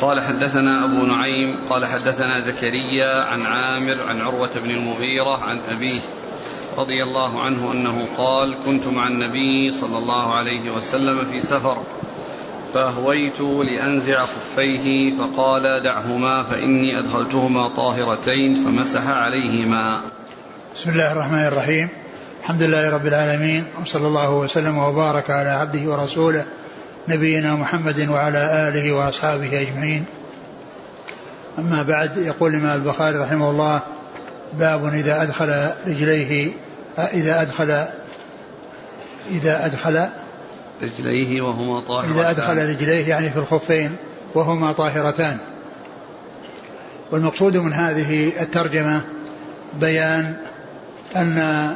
قال حدثنا أبو نعيم قال حدثنا زكريا عن عامر عن عروة بن المغيرة عن أبيه رضي الله عنه أنه قال كنت مع النبي صلى الله عليه وسلم في سفر فأهويت لأنزع خفيه فقال دعهما فإني أدخلتهما طاهرتين فمسح عليهما. بسم الله الرحمن الرحيم. الحمد لله رب العالمين وصلى الله وسلم وبارك على عبده ورسوله نبينا محمد وعلى آله وأصحابه أجمعين. أما بعد يقول الإمام البخاري رحمه الله باب إذا أدخل رجليه إذا أدخل إذا أدخل رجليه وهما طاهرتان. إذا أدخل رجليه يعني في الخفين وهما طاهرتان. والمقصود من هذه الترجمة بيان أن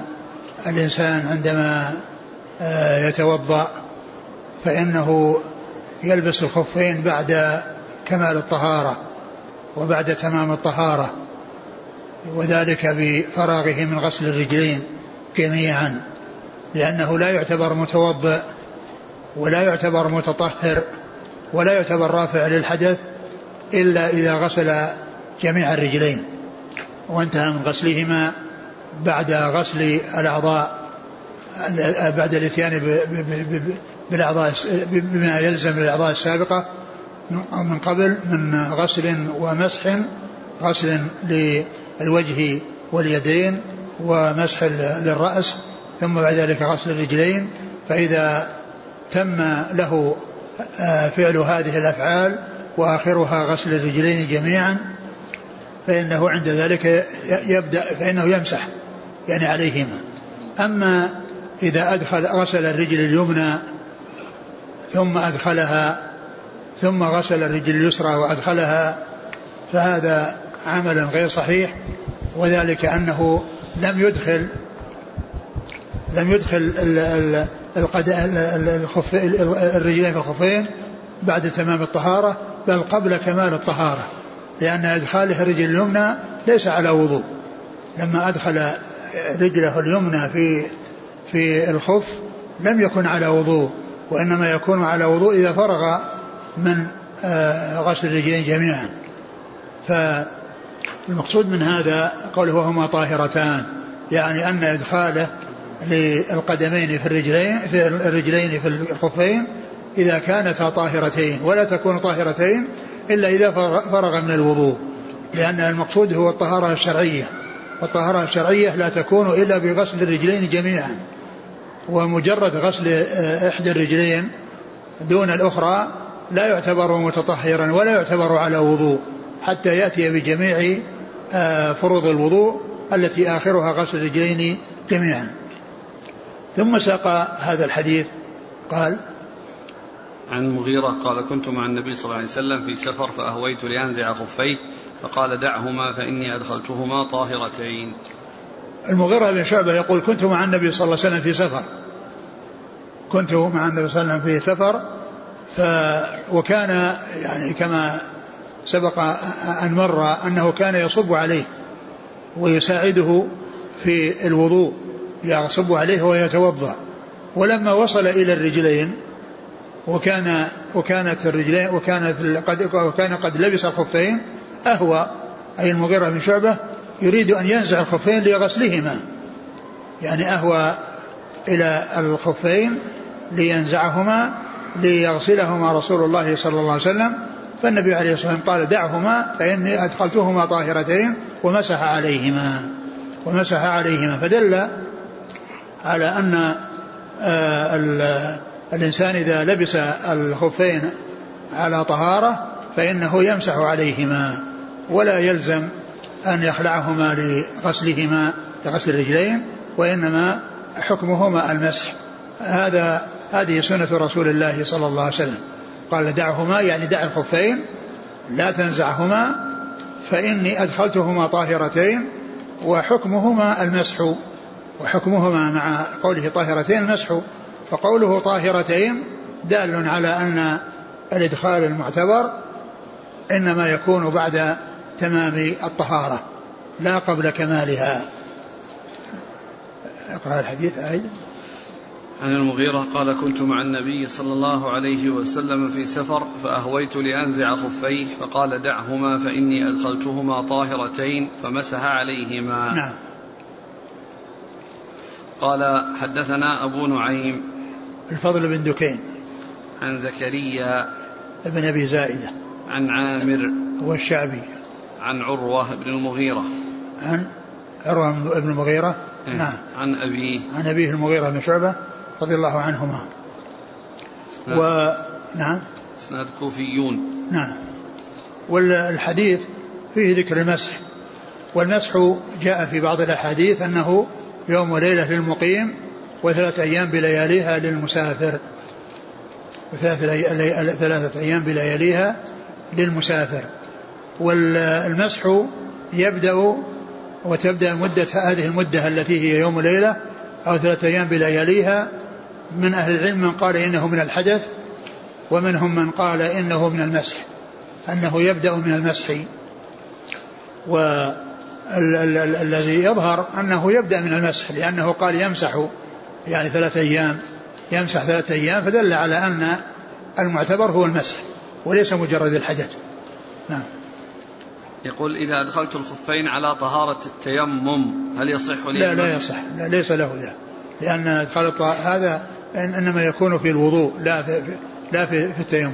الإنسان عندما يتوضأ فإنه يلبس الخفين بعد كمال الطهارة وبعد تمام الطهارة وذلك بفراغه من غسل الرجلين جميعا لأنه لا يعتبر متوضئ ولا يعتبر متطهر ولا يعتبر رافع للحدث إلا إذا غسل جميع الرجلين. وانتهى من غسلهما بعد غسل الأعضاء بعد الإتيان بالأعضاء بما يلزم الاعضاء السابقة من قبل من غسل ومسح غسل للوجه واليدين ومسح للرأس ثم بعد ذلك غسل الرجلين. فإذا تم له فعل هذه الأفعال وآخرها غسل الرجلين جميعا فإنه عند ذلك يبدأ فإنه يمسح يعني عليهما. أما إذا أدخل غسل الرجل اليمنى ثم أدخلها ثم غسل الرجل اليسرى وأدخلها فهذا عمل غير صحيح وذلك أنه لم يدخل لم يدخل الرجلين في الخفين بعد تمام الطهارة بل قبل كمال الطهارة لأن إدخاله الرجل اليمنى ليس على وضوء. لما أدخل رجله اليمنى في في الخف لم يكن على وضوء. وإنما يكون على وضوء إذا فرغ من غسل الرجلين جميعا. فالمقصود من هذا قوله وهما طاهرتان يعني أن إدخاله للقدمين في الرجلين في الرجلين في الخفين إذا كانتا طاهرتين ولا تكون طاهرتين إلا إذا فرغ من الوضوء لأن المقصود هو الطهارة الشرعية. والطهارة الشرعية لا تكون إلا بغسل الرجلين جميعا. ومجرد غسل إحدى الرجلين دون الأخرى لا يعتبر متطهرا ولا يعتبر على وضوء حتى يأتي بجميع فروض الوضوء التي آخرها غسل الرجلين جميعا. ثم ساق هذا الحديث قال عن المغيرة قال كنت مع النبي صلى الله عليه وسلم في سفر فأهويت لأنزع خفيه فقال دعهما فإني أدخلتهما طاهرتين. المغيرة بن شعبة يقول كنت مع النبي صلى الله عليه وسلم في سفر. كنت مع النبي صلى الله عليه وسلم في سفر. ف وكان يعني كما سبق أن مر أنه كان يصب عليه ويساعده في الوضوء يصب عليه ويتوضأ. ولما وصل إلى الرجلين وكان وكانت الرجلين وكانت قد وكان قد لبس الخفين أهوى أي المغيرة بن شعبة يريد أن ينزع الخفين لغسلهما. يعني أهوى إلى الخفين لينزعهما ليغسلهما رسول الله صلى الله عليه وسلم. فالنبي عليه الصلاة والسلام قال دعهما فإني أدخلتهما طاهرتين ومسح عليهما. ومسح عليهما. فدل على أن الإنسان إذا لبس الخفين على طهارة فإنه يمسح عليهما. ولا يلزم أن يخلعهما لغسلهما لغسل الرجلين وإنما حكمهما المسح. هذا هذه سنة رسول الله صلى الله عليه وسلم. قال دعهما يعني دع الخفين لا تنزعهما فإني أدخلتهما طاهرتين وحكمهما المسح. وحكمهما مع قوله طاهرتين المسح. فقوله طاهرتين دال على أن الإدخال المعتبر إنما يكون بعد تمام الطهارة لا قبل كمالها. اقرأ الحديث أيضا عن المغيرة قال كنت مع النبي صلى الله عليه وسلم في سفر فأهويت لأنزع خفيه فقال دعهما فإني أدخلتهما طاهرتين فمسح عليهما. نعم. قال حدثنا أبو نعيم. الفضل بن دكين. عن زكريا. بن أبي زائدة. عن عامر. هو الشعبي. عن عروة بن المغيرة. عن عروة بن المغيرة؟ إيه. نعم. عن أبيه. عن أبيه المغيرة بن شعبة رضي الله عنهما. و نعم. إسناد كوفيون. نعم. والحديث فيه ذكر المسح. والمسح جاء في بعض الأحاديث أنه يوم وليلة للمقيم وثلاثة أيام بلياليها للمسافر. وثلاثة ثلاثة أيام بلياليها للمسافر. والمسح يبدأ وتبدأ مدة هذه المدة التي هي يوم وليلة أو ثلاثة أيام بلياليها. من أهل العلم من قال إنه من الحدث ومنهم من قال إنه من المسح أنه يبدأ من المسح. والذي يظهر أنه يبدأ من المسح لأنه قال يمسح يعني ثلاثة أيام يمسح ثلاثة أيام فدل على أن المعتبر هو المسح وليس مجرد الحدث. نعم. يقول إذا أدخلت الخفين على طهارة التيمم هل يصح لي لا لا؟ يصح. لا ليس له ذا. لأن إدخال هذا إن- إنما يكون في الوضوء لا في في- لا في, في التيمم.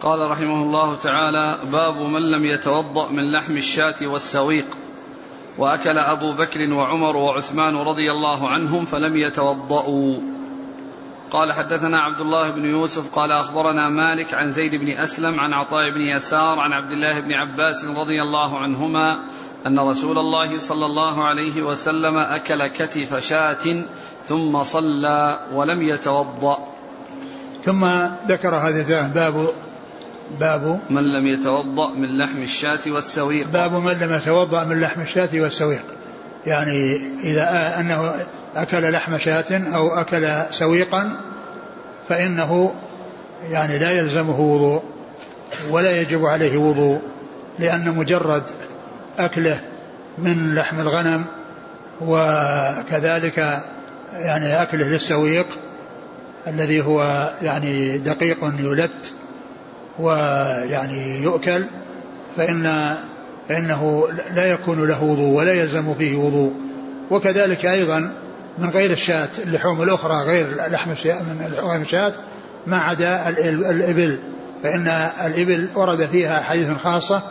قال رحمه الله تعالى باب من لم يتوضأ من لحم الشاة والسويق. وأكل أبو بكر وعمر وعثمان رضي الله عنهم فلم يتوضأوا. قال حدثنا عبد الله بن يوسف قال أخبرنا مالك عن زيد بن أسلم عن عطاء بن يسار عن عبد الله بن عباس رضي الله عنهما أن رسول الله صلى الله عليه وسلم أكل كتف شاة ثم صلى ولم يتوضأ. ثم ذكر هذا باب باب من لم يتوضأ من لحم الشاة والسويق. باب من لم يتوضأ من لحم الشاة والسويق. يعني إذا أنه أكل لحم شاة أو أكل سويقا فإنه يعني لا يلزمه وضوء ولا يجب عليه وضوء لأن مجرد أكله من لحم الغنم وكذلك يعني أكله للسويق الذي هو يعني دقيق يلت ويعني يؤكل فإن فإنه لا يكون له وضوء ولا يلزم فيه وضوء. وكذلك أيضا من غير الشاة اللحوم الأخرى غير لحم من لحوم الشاة ما عدا الإبل. فإن الإبل ورد فيها حديث خاصة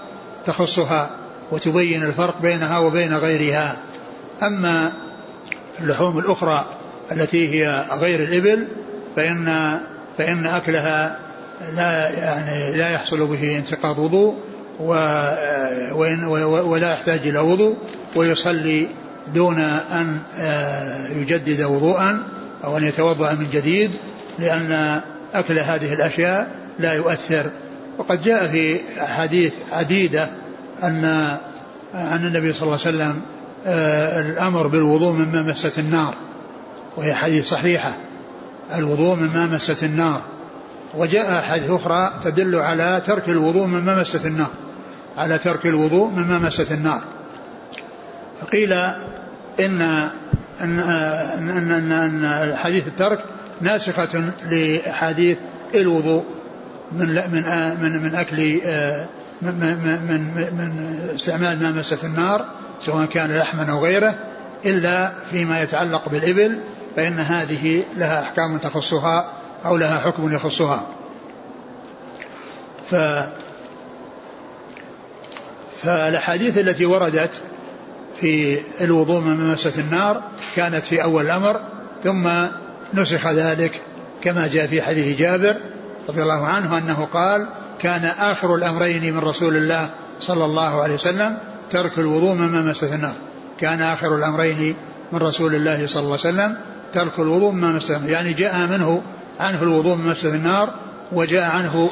تخصها وتبين الفرق بينها وبين غيرها. أما اللحوم الأخرى التي هي غير الإبل فإن فإن أكلها لا يعني لا يحصل به انتقاض وضوء ولا يحتاج إلى وضوء ويصلي دون أن آه، يجدد وضوءا أو أن يتوضأ من جديد لأن أكل هذه الأشياء لا يؤثر. وقد جاء في أحاديث عديدة أن عن النبي صلى الله عليه وسلم آه، الأمر بالوضوء مما مست النار. وهي حديث صحيحة. الوضوء مما مست النار. وجاء أحاديث أخرى تدل على ترك الوضوء مما مست النار. على ترك الوضوء مما مست النار. فقيل إن أن أن أن, أن, حديث الترك ناسخة لحديث الوضوء من من من من أكل آه، من من, من استعمال ما مست النار سواء كان لحما أو غيره إلا فيما يتعلق بالإبل فإن هذه لها أحكام تخصها أو لها حكم يخصها. ف فالأحاديث التي وردت في الوضوء من مسة النار كانت في أول الأمر ثم نسخ ذلك كما جاء في حديث جابر رضي الله عنه أنه قال كان آخر الأمرين من رسول الله صلى الله عليه وسلم ترك الوضوء مما مسة النار. كان آخر الأمرين من رسول الله صلى الله عليه وسلم ترك الوضوء مما مسة النار. يعني جاء منه عنه الوضوء من مسة النار وجاء عنه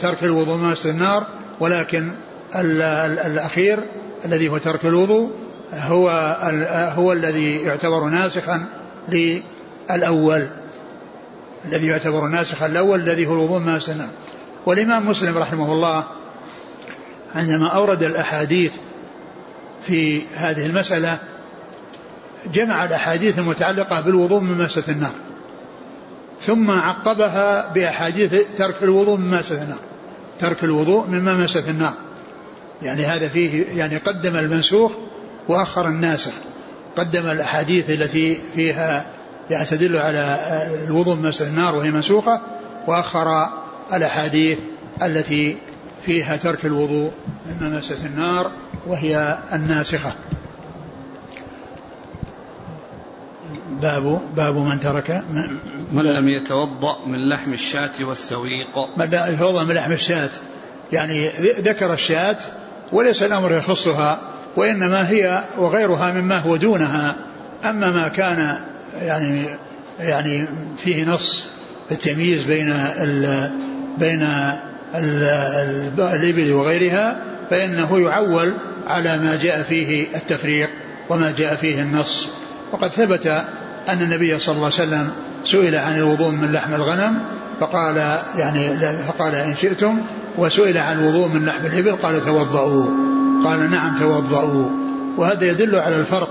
ترك الوضوء من مسجد النار ولكن الأخير الذي هو ترك الوضوء هو هو الذي يعتبر ناسخا للأول. الذي يعتبر ناسخا الأول الذي هو الوضوء مسجد النار والإمام مسلم رحمه الله عندما أورد الأحاديث في هذه المسألة جمع الأحاديث المتعلقة بالوضوء من مسة النار ثم عقبها بأحاديث ترك الوضوء من مسة النار. ترك الوضوء مما مسة النار. يعني هذا فيه يعني قدم المنسوخ وأخر الناسخ قدم الأحاديث التي فيها يعني تدل على الوضوء من النار وهي منسوخة وأخر الأحاديث التي فيها ترك الوضوء مما مسة النار وهي الناسخة. باب باب من ترك من, من لم يتوضأ من لحم الشاة والسويق. من لا يتوضأ من لحم الشاة يعني ذكر الشاة وليس الأمر يخصها وإنما هي وغيرها مما هو دونها. أما ما كان يعني يعني فيه نص التمييز بين ال بين الإبل وغيرها فإنه يعول على ما جاء فيه التفريق وما جاء فيه النص. وقد ثبت أن النبي صلى الله عليه وسلم سئل عن الوضوء من لحم الغنم فقال يعني فقال إن شئتم وسئل عن الوضوء من لحم الإبل قال توضؤوا. قال نعم توضؤوا. وهذا يدل على الفرق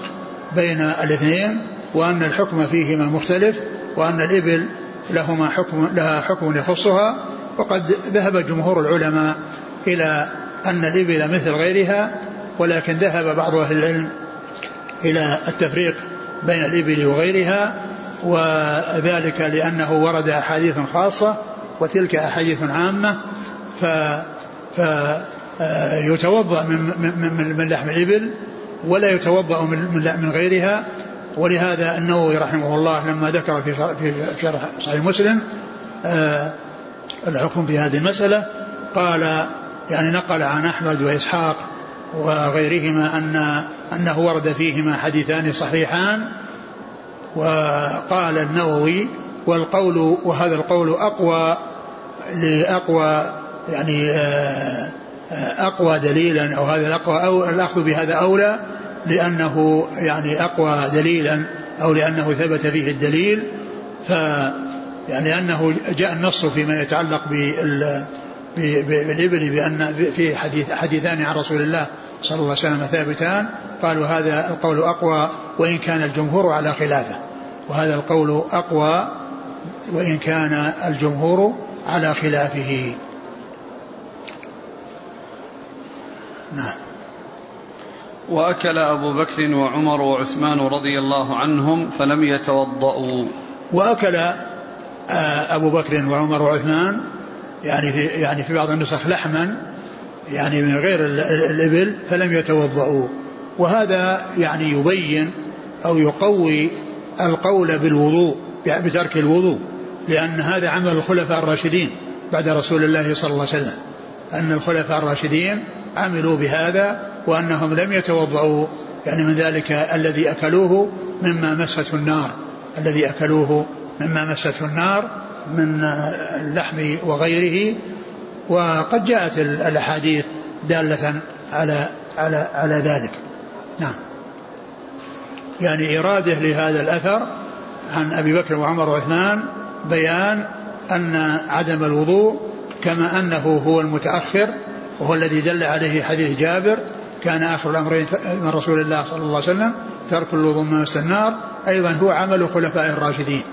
بين الاثنين وأن الحكم فيهما مختلف وأن الإبل لهما حكم لها حكم يخصها. وقد ذهب جمهور العلماء إلى أن الإبل مثل غيرها ولكن ذهب بعض أهل العلم إلى التفريق بين الإبل وغيرها وذلك لأنه ورد أحاديث خاصة وتلك أحاديث عامة. ف فيتوضأ من, من, من لحم الإبل ولا يتوضأ من, من غيرها. ولهذا النووي رحمه الله لما ذكر في في شرح صحيح مسلم آه، الحكم في هذه المسألة قال يعني نقل عن أحمد وإسحاق وغيرهما أن أنه ورد فيهما حديثان صحيحان. وقال النووي والقول وهذا القول أقوى لأقوى يعني آه، أقوى دليلا أو هذا الأقوى أو الأخذ بهذا أولى لأنه يعني أقوى دليلا أو لأنه ثبت فيه الدليل. ف يعني أنه جاء النص فيما يتعلق بال بالإبل بأن في حديث حديثان عن رسول الله صلى الله عليه وسلم ثابتان. قالوا هذا القول أقوى وإن كان الجمهور على خلافه وهذا القول أقوى وإن كان الجمهور على خلافه. نعم. وأكل أبو بكر وعمر وعثمان رضي الله عنهم فلم يتوضأوا وأكل آه، أبو بكر وعمر وعثمان يعني في يعني في بعض النسخ لحما يعني من غير الإبل فلم يتوضأوا وهذا يعني يبين أو يقوي القول بالوضوء بترك الوضوء لأن هذا عمل الخلفاء الراشدين بعد رسول الله صلى الله عليه وسلم. أن الخلفاء الراشدين عملوا بهذا وأنهم لم يتوضأوا يعني من ذلك الذي أكلوه مما مسته النار الذي أكلوه مما مسته النار من اللحم وغيره. وقد جاءت الأحاديث دالة على على على ذلك. نعم. يعني إرادة لهذا الأثر عن أبي بكر وعمر وعثمان بيان أن عدم الوضوء كما أنه هو المتأخر وهو الذي دل عليه حديث جابر كان آخر الأمرين من رسول الله صلى الله عليه وسلم ترك الوضوء من النار أيضا هو عمل خلفاء الراشدين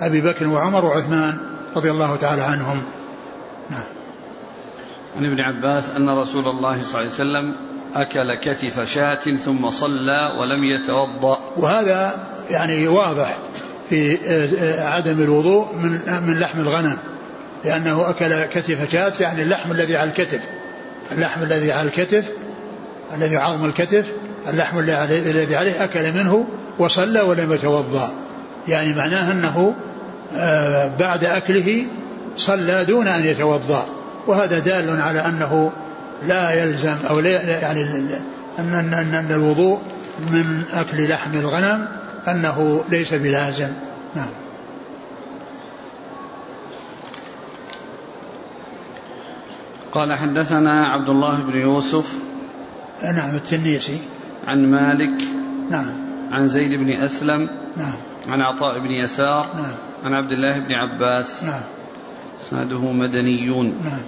أبي بكر وعمر وعثمان رضي الله تعالى عنهم. نعم. عن ابن عباس أن رسول الله صلى الله عليه وسلم أكل كتف شاة ثم صلى ولم يتوضأ. وهذا يعني واضح في عدم الوضوء من من لحم الغنم. لأنه أكل كتف شاة يعني اللحم الذي على الكتف. اللحم الذي على الكتف الذي عظم الكتف اللحم الذي عليه أكل منه وصلى ولم يتوضأ. يعني معناه أنه آه، بعد أكله صلى دون أن يتوضأ. وهذا دال على أنه لا يلزم أو لا يعني أن, أن, أن الوضوء من أكل لحم الغنم أنه ليس بلازم. نعم. قال حدثنا عبد الله بن يوسف نعم التنيسي. عن مالك نعم. عن زيد بن أسلم نعم. عن عطاء بن يسار نعم. عن عبد الله بن عباس. نعم. إسناده مدنيون. نعم.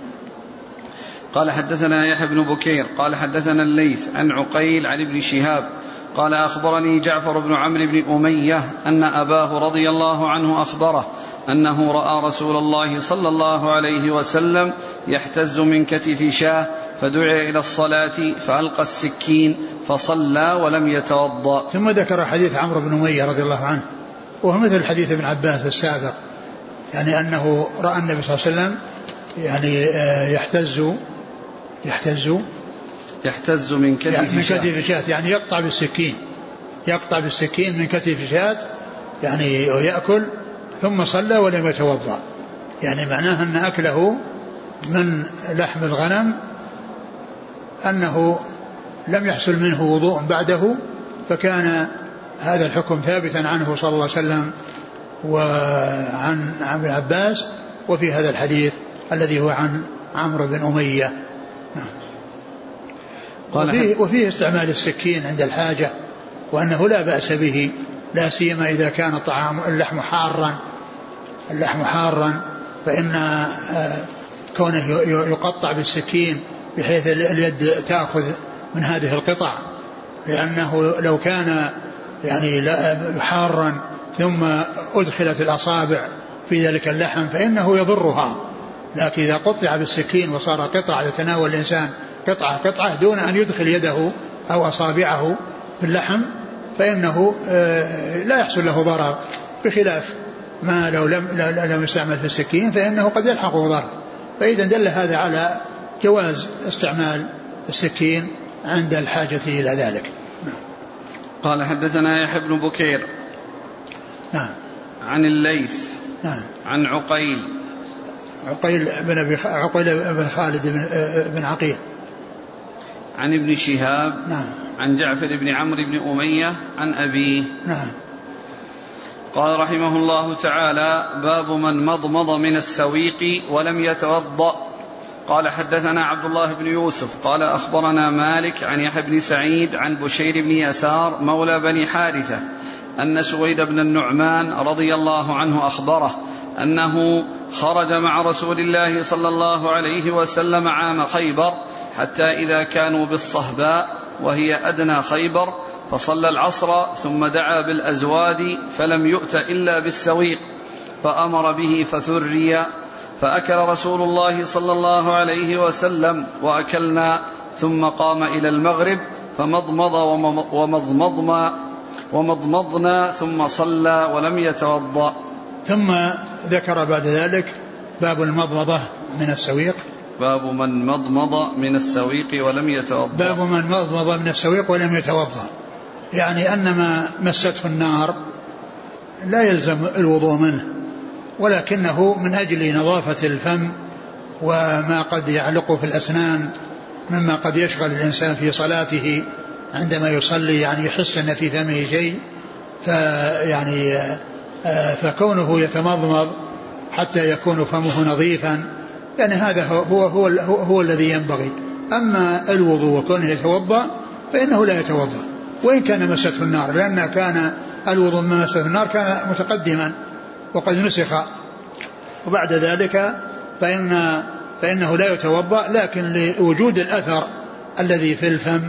قال حدثنا يحيى بن بكير قال حدثنا الليث عن عقيل عن ابن شهاب قال أخبرني جعفر بن عمرو بن أمية أن أباه رضي الله عنه أخبره أنه رأى رسول الله صلى الله عليه وسلم يحتز من كتف شاه فدعي إلى الصلاة فألقى السكين فصلى ولم يتوضأ. ثم ذكر حديث عمرو بن أمية رضي الله عنه وهو مثل حديث ابن عباس السابق. يعني أنه رأى النبي صلى الله عليه وسلم يعني آه، يحتز يحتز. يحتز من كتف يعني من شاه. كتف شاة يعني يقطع بالسكين يقطع بالسكين من كتف شاة يعني ويأكل ثم صلى ولم يتوضأ. يعني معناه أن أكله من لحم الغنم أنه لم يحصل منه وضوء بعده فكان هذا الحكم ثابتا عنه صلى الله عليه وسلم وعن عن ابن عباس وفي هذا الحديث الذي هو عن عمرو بن أمية. قال وفيه, وفيه استعمال السكين عند الحاجة وأنه لا بأس به. لا سيما إذا كان طعام اللحم حارا. اللحم حارا فإن آه، كونه يقطع بالسكين بحيث اليد تأخذ من هذه القطع. لأنه لو كان يعني حارا ثم أدخلت الأصابع في ذلك اللحم فإنه يضرها. لكن إذا قطع بالسكين وصار قطع يتناول الإنسان قطعة قطعة دون أن يدخل يده أو أصابعه في اللحم فإنه آه، لا يحصل له ضرر بخلاف ما لو لم لم يستعمل في السكين فإنه قد يلحقه ضرر. فإذا دل هذا على جواز استعمال السكين عند الحاجة إلى ذلك. قال حدثنا يحيى بن بكير. نعم. عن الليث. نعم. عن عقيل. عقيل بن أبي عقيل بن خالد بن, بن عقيل. عن ابن شهاب. نعم. عن جعفر بن عمرو بن أمية عن أبيه. نعم. قال رحمه الله تعالى باب من مضمض من السويق ولم يتوضأ. قال حدثنا عبد الله بن يوسف. قال أخبرنا مالك عن يحيى بن سعيد عن بشير بن يسار مولى بني حارثة أن سويد بن النعمان رضي الله عنه أخبره أنه خرج مع رسول الله صلى الله عليه وسلم عام خيبر حتى إذا كانوا بالصهباء وهي أدنى خيبر فصلى العصر ثم دعا بالأزواد فلم يؤت إلا بالسويق فأمر به فثري فأكل رسول الله صلى الله عليه وسلم وأكلنا ثم قام إلى المغرب فمضمض ومضمضنا ثم صلى ولم يتوضأ. ثم ذكر بعد ذلك باب المضمضة من السويق. باب من مضمض من السويق ولم يتوضأ. باب من مضمض من السويق ولم يتوضأ. يعني أن ما مسته النار لا يلزم الوضوء منه ولكنه من أجل نظافة الفم وما قد يعلق في الأسنان مما قد يشغل الإنسان في صلاته عندما يصلي يعني يحس أن في فمه شيء فيعني آه، فكونه يتمضمض حتى يكون فمه نظيفا يعني هذا هو هو هو, هو, هو الذي ينبغي. أما الوضوء وكونه يتوضأ فإنه لا يتوضأ وإن كان مسته النار لأن كان الوضوء من مسته النار كان متقدما وقد نسخ. وبعد ذلك فإن فإنه لا يتوضأ لكن لوجود الأثر الذي في الفم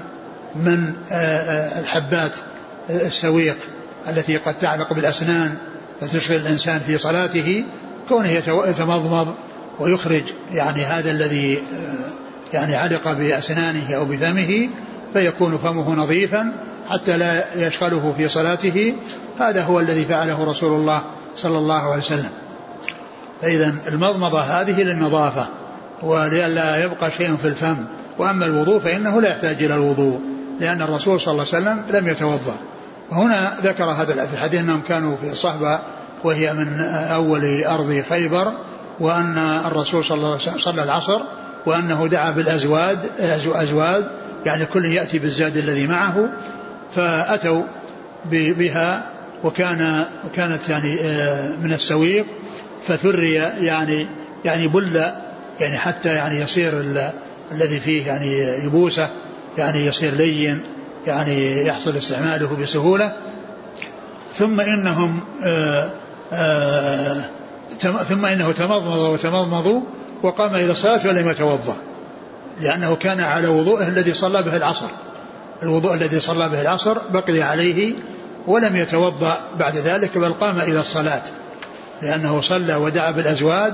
من آه، آه، الحبات السويق التي قد تعلق بالأسنان فتشغل الإنسان في صلاته كونه يتمضمض ويخرج يعني هذا الذي آه، يعني علق بأسنانه أو بفمه فيكون فمه نظيفا حتى لا يشغله في صلاته. هذا هو الذي فعله رسول الله صلى الله عليه وسلم. فإذا المضمضة هذه للنظافة ولئلا يبقى شيء في الفم. وأما الوضوء فإنه لا يحتاج إلى الوضوء لأن الرسول صلى الله عليه وسلم لم يتوضأ. وهنا ذكر هذا في الحديث أنهم كانوا في صحبة وهي من أول أرض خيبر وأن الرسول صلى الله عليه وسلم صلى العصر وأنه دعا بالأزواد أزواد يعني كل يأتي بالزاد الذي معه فأتوا بها وكان كانت يعني آه، من السويق فثري يعني يعني بل يعني حتى يعني يصير الذي فيه يعني يبوسه يعني يصير لين يعني يحصل استعماله بسهولة. ثم إنهم آآ آه، آآ آه، ثم إنه تمضمض وتمضمضوا وقام إلى الصلاة ولم يتوضأ لأنه كان على وضوءه الذي صلى به العصر. الوضوء الذي صلى به العصر بقي عليه ولم يتوضأ بعد ذلك بل قام إلى الصلاة لأنه صلى ودعا بالأزواج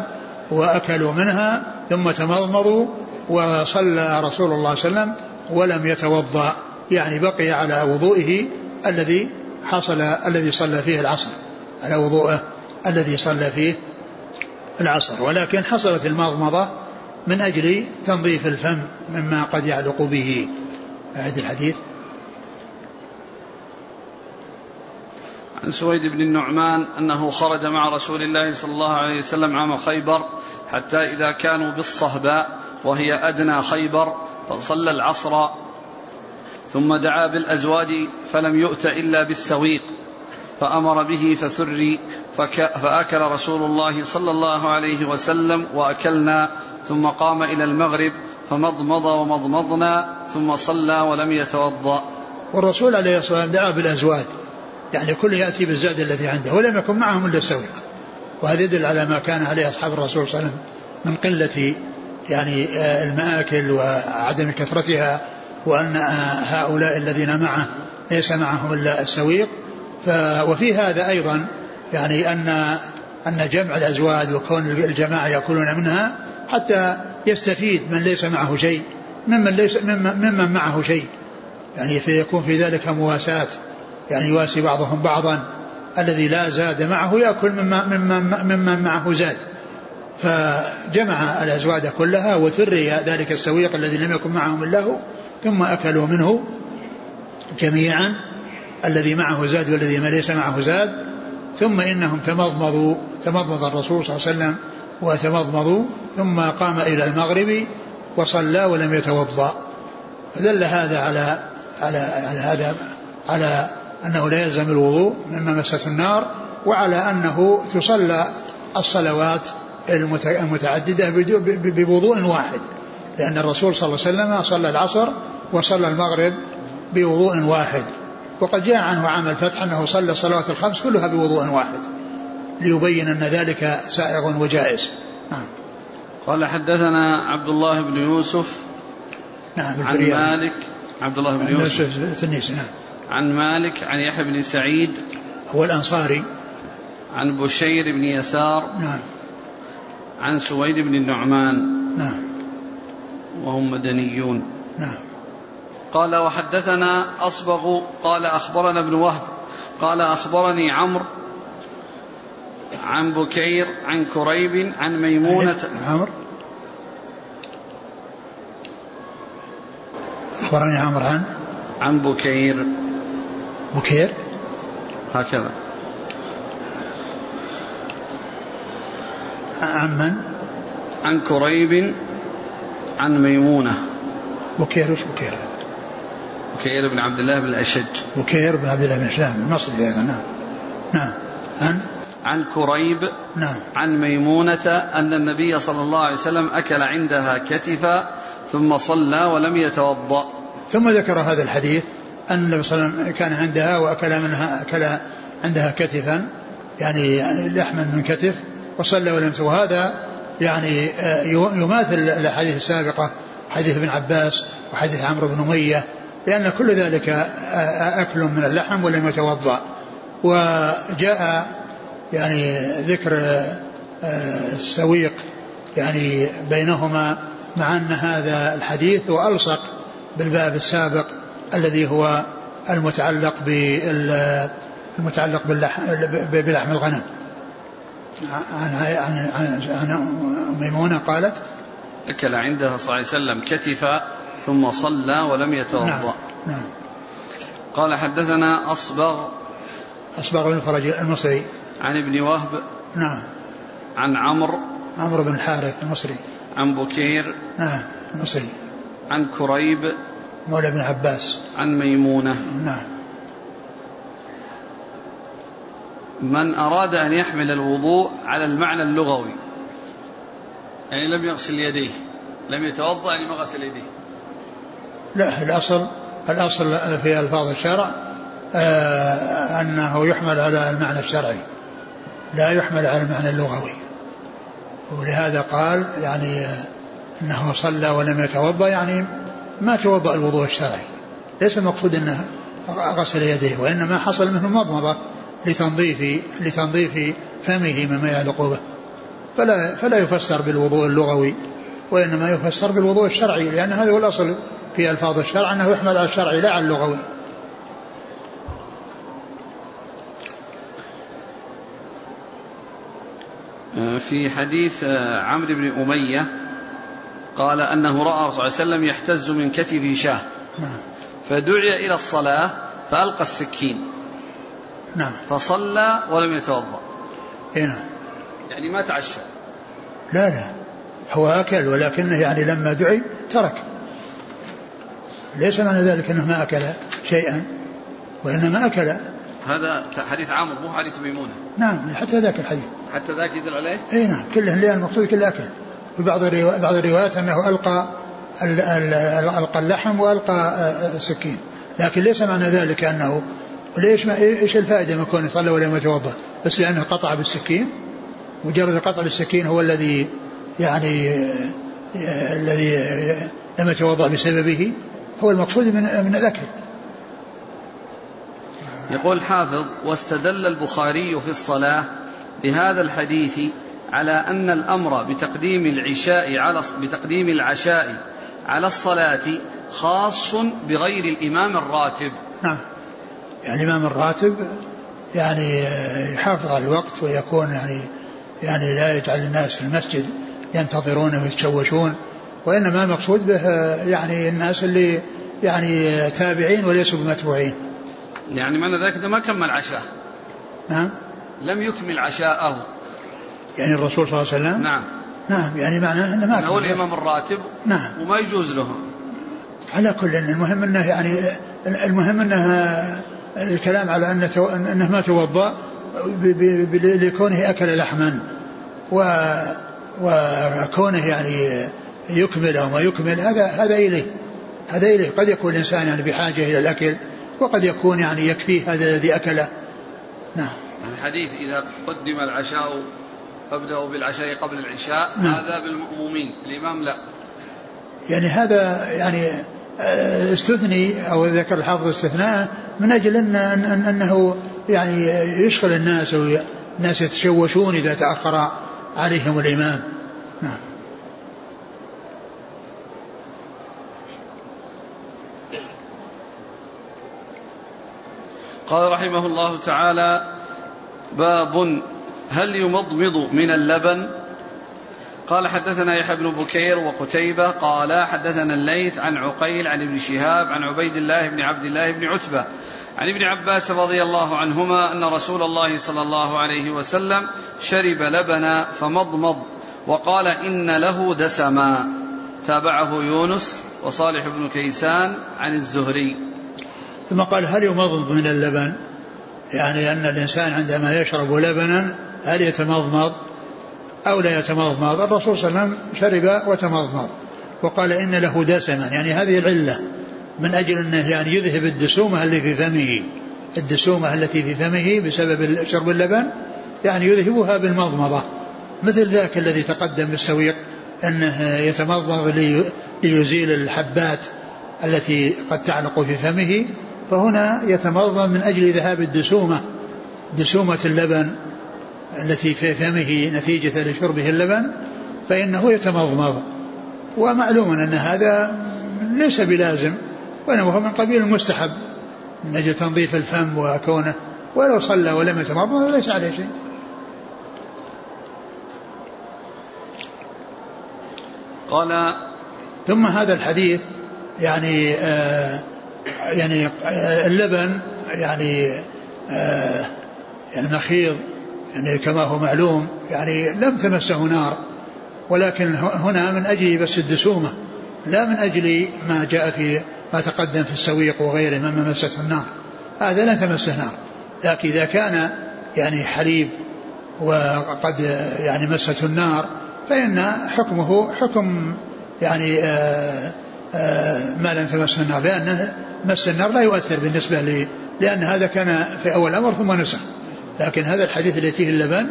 وأكلوا منها ثم تمضمضوا وصلى رسول الله صلى الله عليه وسلم ولم يتوضأ. يعني بقي على وضوئه الذي حصل الذي صلى فيه العصر على وضوءه الذي صلى فيه العصر. ولكن حصلت المضمضة من أجل تنظيف الفم مما قد يعلق به. أعد الحديث. عن سويد بن النعمان أنه خرج مع رسول الله صلى الله عليه وسلم عام خيبر حتى إذا كانوا بالصهباء وهي أدنى خيبر فصلى العصر ثم دعا بالأزواج فلم يؤت إلا بالسويق فأمر به فثري فأكل رسول الله صلى الله عليه وسلم وأكلنا ثم قام إلى المغرب فمضمض ومضمضنا ثم صلى ولم يتوضأ. والرسول عليه الصلاة والسلام دعا بالأزواج يعني كل يأتي بالزاد الذي عنده ولم يكن معهم إلا السويق. وهذا يدل على ما كان عليه أصحاب الرسول صلى الله عليه وسلم من قلة يعني آه، المآكل وعدم كثرتها وأن هؤلاء الذين معه ليس معهم إلا السويق. ف وفي هذا أيضا يعني أن أن جمع الأزواج وكون الجماعة يأكلون منها حتى يستفيد من ليس معه شيء ممن ليس ممن معه شيء. يعني فيكون في ذلك مواساة يعني يواسي بعضهم بعضا. الذي لا زاد معه يأكل مما ممن, ممن معه زاد. فجمع الأزواج كلها وثري ذلك السويق الذي لم يكن معهم إلا هو ثم أكلوا منه جميعا الذي معه زاد والذي ما ليس معه زاد. ثم إنهم تمضمضوا تمضمض الرسول صلى الله عليه وسلم وتمضمضوا. ثم قام إلى المغرب وصلى ولم يتوضأ. فدل هذا على على على هذا على أنه لا يلزم الوضوء مما مسته النار وعلى أنه تصلى الصلوات المتعددة بوضوء واحد. لأن الرسول صلى الله عليه وسلم صلى العصر وصلى المغرب بوضوء واحد. وقد جاء عنه عام الفتح أنه صلى الصلوات الخمس كلها بوضوء واحد ليبين أن ذلك سائغ وجائز. نعم. قال حدثنا عبد الله بن يوسف نعم عن مالك. عبد الله بن يوسف. نعم. عن مالك عن يحيى بن سعيد. هو الأنصاري. عن بشير بن يسار. نعم. عن سويد بن النعمان. نعم. وهم مدنيون. نعم. قال وحدثنا أصبغ قال أخبرنا ابن وهب قال أخبرني عمرو عن بكير عن كريب عن ميمونة. عمرو. أخبرني عمرو عن؟ عن بكير. بكير؟ هكذا. عن من؟ عن كريب عن ميمونة. بكير وش بكير بكير بن عبد الله بن الأشج. بكير بن عبد الله بن الأشج. المصري هذا نعم. نعم. عن؟ عن كريب. نعم. عن ميمونة أن النبي صلى الله عليه وسلم أكل عندها كتفا ثم صلى ولم يتوضأ. ثم ذكر هذا الحديث أن النبي صلى الله عليه وسلم كان عندها وأكل منها أكل عندها كتفا يعني لحما من كتف وصلى ولم وهذا يعني آه، يماثل الأحاديث السابقة حديث ابن عباس وحديث عمرو بن أمية لأن كل ذلك آه، آه، أكل من اللحم ولم يتوضأ. وجاء يعني ذكر السويق يعني بينهما مع أن هذا الحديث هو ألصق بالباب السابق الذي هو المتعلق بال المتعلق باللحم, بلحم الغنم. عن عن عن, ميمونة قالت أكل عندها صلى الله عليه وسلم كتفا ثم صلى ولم يتوضأ. نعم, نعم. قال حدثنا أصبغ أصبغ بن فرج المصري. عن ابن وهب نعم. عن عمرو عمرو بن الحارث المصري. عن بكير نعم المصري. عن كريب مولى بن عباس. عن ميمونة. نعم. من أراد أن يحمل الوضوء على المعنى اللغوي. يعني لم يغسل يديه. لم يتوضأ يعني ما غسل يديه. لا الأصل الأصل في ألفاظ الشرع آه أنه يحمل على المعنى الشرعي. لا يحمل على المعنى اللغوي. ولهذا قال يعني إنه صلى ولم يتوضأ يعني ما توضأ الوضوء الشرعي. ليس المقصود إنه غسل يديه وإنما حصل منه مضمضه لتنظيف لتنظيف فمه مما يعلق به. فلا فلا يفسر بالوضوء اللغوي وإنما يفسر بالوضوء الشرعي لأن هذا هو الأصل في ألفاظ الشرع أنه يحمل على الشرعي لا على اللغوي. في حديث عمرو بن أمية قال أنه رأى صلى الله عليه وسلم يحتز من كتفه شاه. نعم. فدعي إلى الصلاة فألقى السكين. نعم. فصلى ولم يتوضأ. إيه نعم. يعني ما تعشى. لا لا. هو أكل ولكنه يعني لما دعي ترك. ليس معنى ذلك أنه ما أكل شيئا وإنما أكل. هذا حديث عامر مو حديث ميمونة. نعم حتى ذاك الحديث. حتى ذاك يدل عليه؟ اي نعم. كله اللي المقصود كله أكل. في بعض بعض الروايات أنه ألقى ألقى اللحم وألقى السكين. لكن ليس معنى ذلك أنه ليش ما إيش الفائدة من كونه صلى ولم يتوضأ بس لأنه قطع بالسكين مجرد القطع بالسكين هو الذي يعني الذي لم يتوضأ بسببه هو المقصود من من الأكل يقول حافظ واستدل البخاري في الصلاة بهذا الحديث على أن الأمر بتقديم العشاء على بتقديم العشاء على الصلاة خاص بغير الإمام الراتب. نعم. يعني الإمام الراتب يعني يحافظ على الوقت ويكون يعني يعني لا يجعل الناس في المسجد ينتظرونه ويتشوشون وإنما المقصود به يعني الناس اللي يعني تابعين وليسوا بمتبوعين. يعني معنى ذلك أنه ما كمل عشاء. نعم. لم يكمل عشاءه يعني الرسول صلى الله عليه وسلم نعم نعم يعني معناه إنه ما هو الإمام الراتب نعم وما يجوز له على كل المهم إنه يعني المهم إنه الكلام على انه أنه ما توضأ لكونه أكل لحما و وكونه يعني يكمل أو ما يكمل هذا هذا إليه. هذا إليه. قد يكون الإنسان يعني بحاجة إلى الأكل وقد يكون يعني يكفيه هذا الذي أكله. نعم. الحديث إذا قدم العشاء فابدأوا بالعشاء قبل العشاء نعم. هذا بالمأمومين. الإمام لا. يعني هذا يعني استثني أو ذكر الحافظ استثناء من أجل ان أن أنه يعني يشغل الناس والناس يتشوشون إذا تأخر عليهم الامام نعم. قال رحمه الله تعالى باب هل يمضمض من اللبن؟ قال حدثنا يحيى بن بكير وقتيبة قال حدثنا الليث عن عقيل عن ابن شهاب عن عبيد الله بن عبد الله بن عتبة عن ابن عباس رضي الله عنهما أن رسول الله صلى الله عليه وسلم شرب لبنا فمضمض وقال إن له دسما. تابعه يونس وصالح بن كيسان عن الزهري. ثم قال هل يمضمض من اللبن؟ يعني أن الإنسان عندما يشرب لبنا هل يتمضمض؟ أو لا يتمضمض الرسول صلى الله عليه وسلم شرب وتمضمض وقال إن له دسما. يعني هذه العلة. من أجل أنه يعني يذهب الدسومة اللي في فمه. الدسومة التي في فمه بسبب شرب اللبن. يعني يذهبها بالمضمضة. مثل ذاك الذي تقدم بالسويق. أنه يتمضمض ليزيل الحبات التي قد تعلق في فمه. فهنا يتمضمض من أجل ذهاب الدسومة. دسومة اللبن. التي في فمه نتيجة لشربه اللبن فإنه يتمضمض. ومعلوم أن هذا ليس بلازم وإنما هو من قبيل المستحب. من أجل تنظيف الفم وكونه ولو صلى ولم يتمضمض ليس عليه شيء. قال ثم هذا الحديث يعني آه يعني اللبن يعني آه المخيض يعني كما هو معلوم يعني لم تمسه نار ولكن هنا من أجل بس الدسومة لا من أجل ما جاء في ما تقدم في السويق وغيره مما مسته النار. هذا لا تمسه نار. لكن إذا كان يعني حليب وقد يعني مسته النار فإن حكمه حكم يعني آآ آآ ما لم تمس النار لأن مس النار لا يؤثر بالنسبة لي لأن هذا كان في أول الأمر ثم نسخ. لكن هذا الحديث الذي فيه اللبن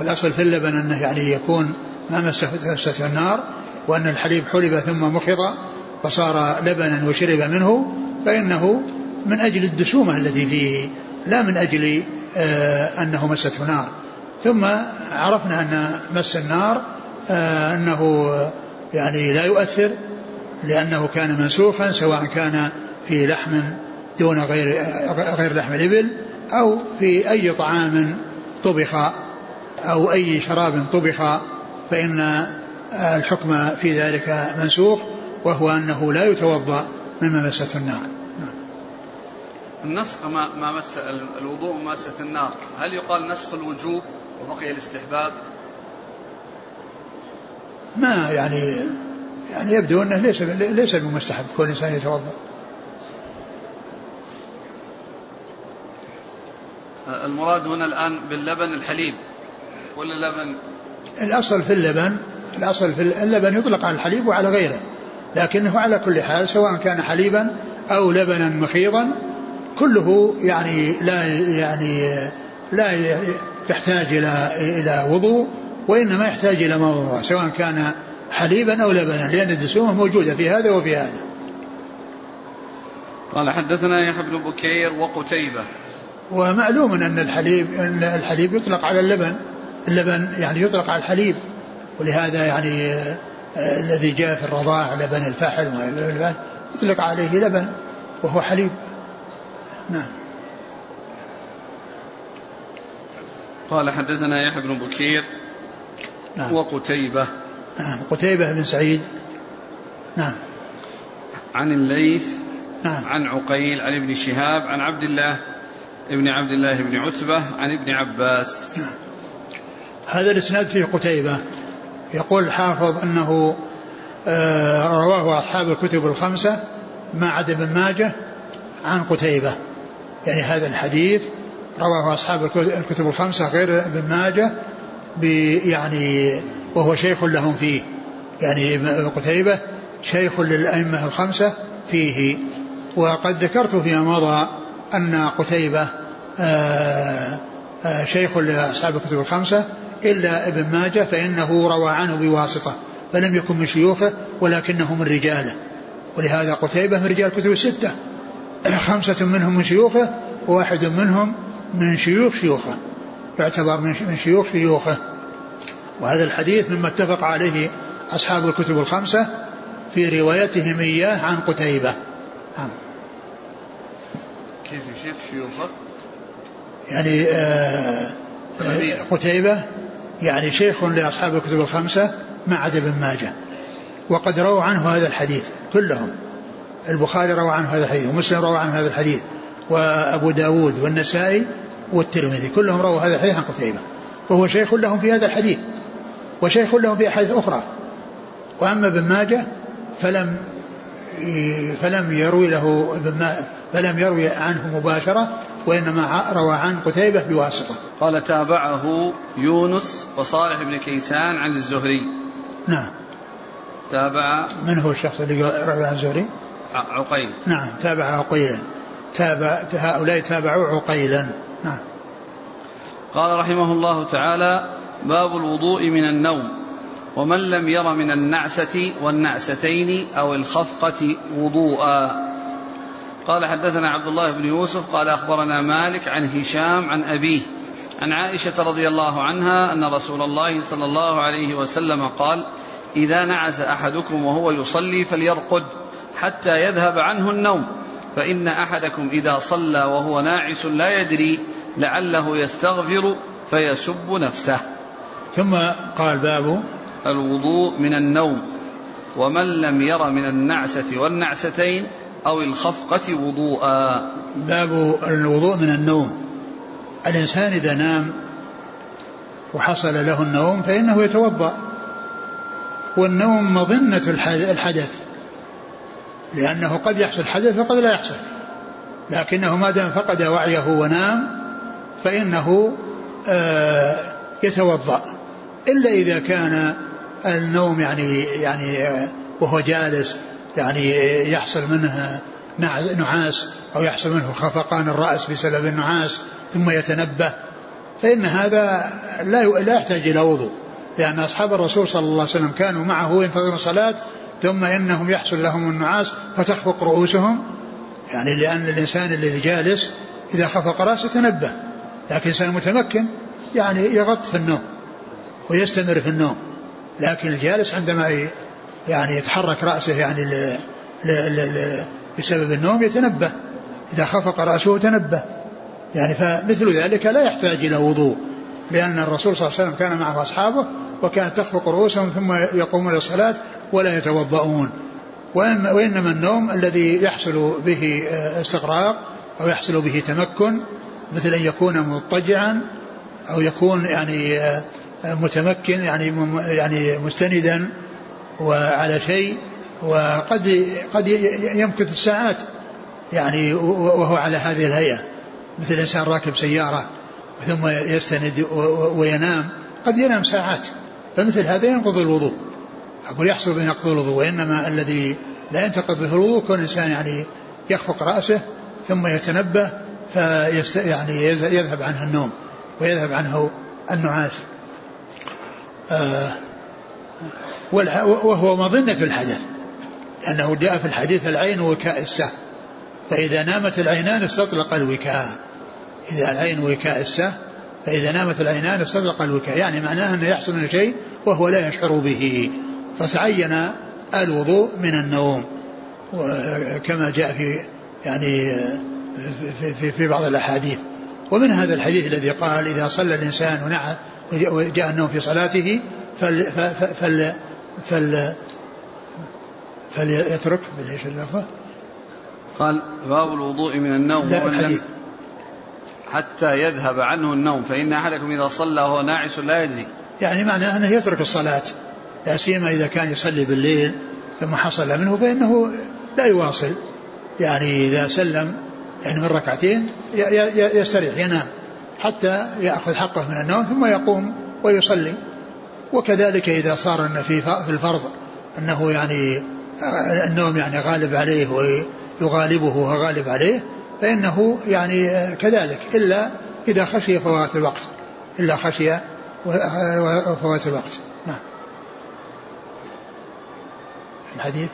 الأصل في اللبن أنه يعني يكون ما مسته النار وأن الحليب حلب ثم مخض فصار لبنا وشرب منه فإنه من أجل الدسومة التي فيه لا من أجل آه أنه مسته نار. ثم عرفنا أن مس النار آه أنه يعني لا يؤثر لأنه كان منسوخا سواء كان في لحم دون غير غير لحم الإبل أو في أي طعام طبخ أو أي شراب طبخ فإن الحكم في ذلك منسوخ وهو أنه لا يتوضأ مما مسته النار. النسخ ما, ما مس الوضوء ماسة النار. هل يقال نسخ الوجوب وبقي الاستحباب؟ ما يعني يعني يبدو أنه ليس ليس بمستحب كل إنسان يتوضأ. المراد هنا الآن باللبن الحليب ولا لبن الأصل في اللبن الأصل في اللبن يطلق على الحليب وعلى غيره لكنه على كل حال سواء كان حليبا أو لبنا مخيضا كله يعني لا يعني لا يحتاج إلى إلى وضوء وإنما يحتاج إلى موضوع سواء كان حليبا أو لبنا لأن الدسومة موجودة في هذا وفي هذا. قال حدثنا يحيى بن بكير وقتيبة ومعلوم أن الحليب أن الحليب يطلق على اللبن اللبن يعني يطلق على الحليب ولهذا يعني آه الذي جاء في الرضاع لبن الفحل يطلق عليه لبن وهو حليب. نعم. قال حدثنا يحيى بن بكير نعم. وقتيبة. نعم. قتيبة بن سعيد. نعم. عن الليث نعم. عن عقيل عن ابن شهاب عن عبد الله ابن عبد الله بن عتبة عن ابن عباس. هذا الإسناد فيه قتيبة. يقول الحافظ أنه آه رواه أصحاب الكتب الخمسة ما عدا ابن ماجه عن قتيبة. يعني هذا الحديث رواه أصحاب الكتب الخمسة غير ابن ماجه يعني وهو شيخ لهم فيه. يعني قتيبة شيخ للأئمة الخمسة فيه. وقد ذكرت فيما مضى أن قتيبة شيخ لأصحاب الكتب الخمسة إلا ابن ماجه فإنه روى عنه بواسطة فلم يكن من شيوخه ولكنه من رجاله ولهذا قتيبة من رجال الكتب الستة خمسة منهم من شيوخه وواحد منهم من شيوخ شيوخه يعتبر من شيوخ شيوخه وهذا الحديث مما اتفق عليه أصحاب الكتب الخمسة في روايتهم إياه عن قتيبة نعم. كيف شيخ شيوخه؟ يعني آه قتيبة يعني شيخ لأصحاب الكتب الخمسة ما عدا ابن ماجه. وقد رووا عنه هذا الحديث كلهم. البخاري روى عنه هذا الحديث ومسلم روى عنه هذا الحديث وأبو داود والنسائي والترمذي كلهم رووا هذا الحديث عن قتيبة. فهو شيخ لهم في هذا الحديث وشيخ لهم في أحاديث أخرى. وأما ابن ماجه فلم فلم يروي له فلم يروي عنه مباشرة وإنما روى عن قتيبة بواسطة. قال تابعه يونس وصالح بن كيسان عن الزهري. نعم. تابع من هو الشخص اللي روى عن الزهري؟ عقيل. نعم تابع عقيلا. تابع هؤلاء تابعوا عقيلا. نعم. قال رحمه الله تعالى باب الوضوء من النوم. ومن لم ير من النعسة والنعستين أو الخفقة وضوءا. قال حدثنا عبد الله بن يوسف قال أخبرنا مالك عن هشام عن أبيه عن عائشة رضي الله عنها أن رسول الله صلى الله عليه وسلم قال إذا نعس أحدكم وهو يصلي فليرقد حتى يذهب عنه النوم فإن أحدكم إذا صلى وهو ناعس لا يدري لعله يستغفر فيسب نفسه. ثم قال باب الوضوء من النوم ومن لم ير من النعسة والنعستين أو الخفقة وضوءا. باب الوضوء من النوم. الإنسان إذا نام وحصل له النوم فإنه يتوضأ والنوم مظنة الحدث لأنه قد يحصل حدث وقد لا يحصل لكنه ما دام فقد وعيه ونام فإنه آه يتوضأ. إلا إذا كان النوم يعني يعني وهو جالس يعني يحصل منه نعاس أو يحصل منه خفقان الرأس بسبب النعاس ثم يتنبه فإن هذا لا لا يحتاج إلى وضوء لأن أصحاب الرسول صلى الله عليه وسلم كانوا معه ينتظرون الصلاة ثم إنهم يحصل لهم النعاس فتخفق رؤوسهم يعني لأن الإنسان الذي جالس إذا خفق رأسه تنبه لكن الإنسان متمكن يعني يغط في النوم ويستمر في النوم. لكن الجالس عندما يعني يتحرك رأسه يعني ل ل ل بسبب النوم يتنبه. إذا خفق رأسه تنبه. يعني فمثل ذلك لا يحتاج إلى وضوء لأن الرسول صلى الله عليه وسلم كان معه أصحابه وكانت تخفق رؤوسهم ثم يقومون للصلاة ولا يتوضؤون. وإنما النوم الذي يحصل به استغراق أو يحصل به تمكن مثل أن يكون مضطجعا أو يكون يعني متمكن يعني يعني مستندا وعلى شيء وقد قد يمكث الساعات يعني وهو على هذه الهيئة. مثل إنسان راكب سيارة ثم يستند وينام قد ينام ساعات. فمثل هذا ينقض الوضوء. أقول يحصل به نقض الوضوء وإنما الذي لا ينتقض به الوضوء كون الإنسان يعني يخفق رأسه ثم يتنبه فيست يعني يذهب عنه النوم ويذهب عنه النعاس. وهو مظنة الحدث لأنه جاء في الحديث العين وكاء السه فإذا نامت العينان استطلق الوكاء. إذا العين وكاء السه فإذا نامت العينان استطلق الوكاء يعني معناه أنه يحصل شيء وهو لا يشعر به. فتعين الوضوء من النوم. كما جاء في يعني في, في, في بعض الأحاديث. ومن هذا الحديث الذي قال إذا صلى الإنسان ونعى وجاء النوم في صلاته فل فل فل, فل فليترك بالايش اللفظه؟ قال باب الوضوء من النوم لا الحديث. حتى يذهب عنه النوم فإن أحدكم إذا صلى وهو ناعس لا يدري. يعني معناه أنه يترك الصلاة لا سيما إذا كان يصلي بالليل ثم حصل منه فإنه لا يواصل. يعني إذا سلم يعني من ركعتين يستريح ينام. حتى يأخذ حقه من النوم ثم يقوم ويصلي. وكذلك إذا صار أن في الفرض أنه يعني النوم يعني غالب عليه ويغالبه وغالب عليه فإنه يعني كذلك. إلا إذا خشي فوات الوقت. إلا خشي فوات الوقت. نعم. الحديث؟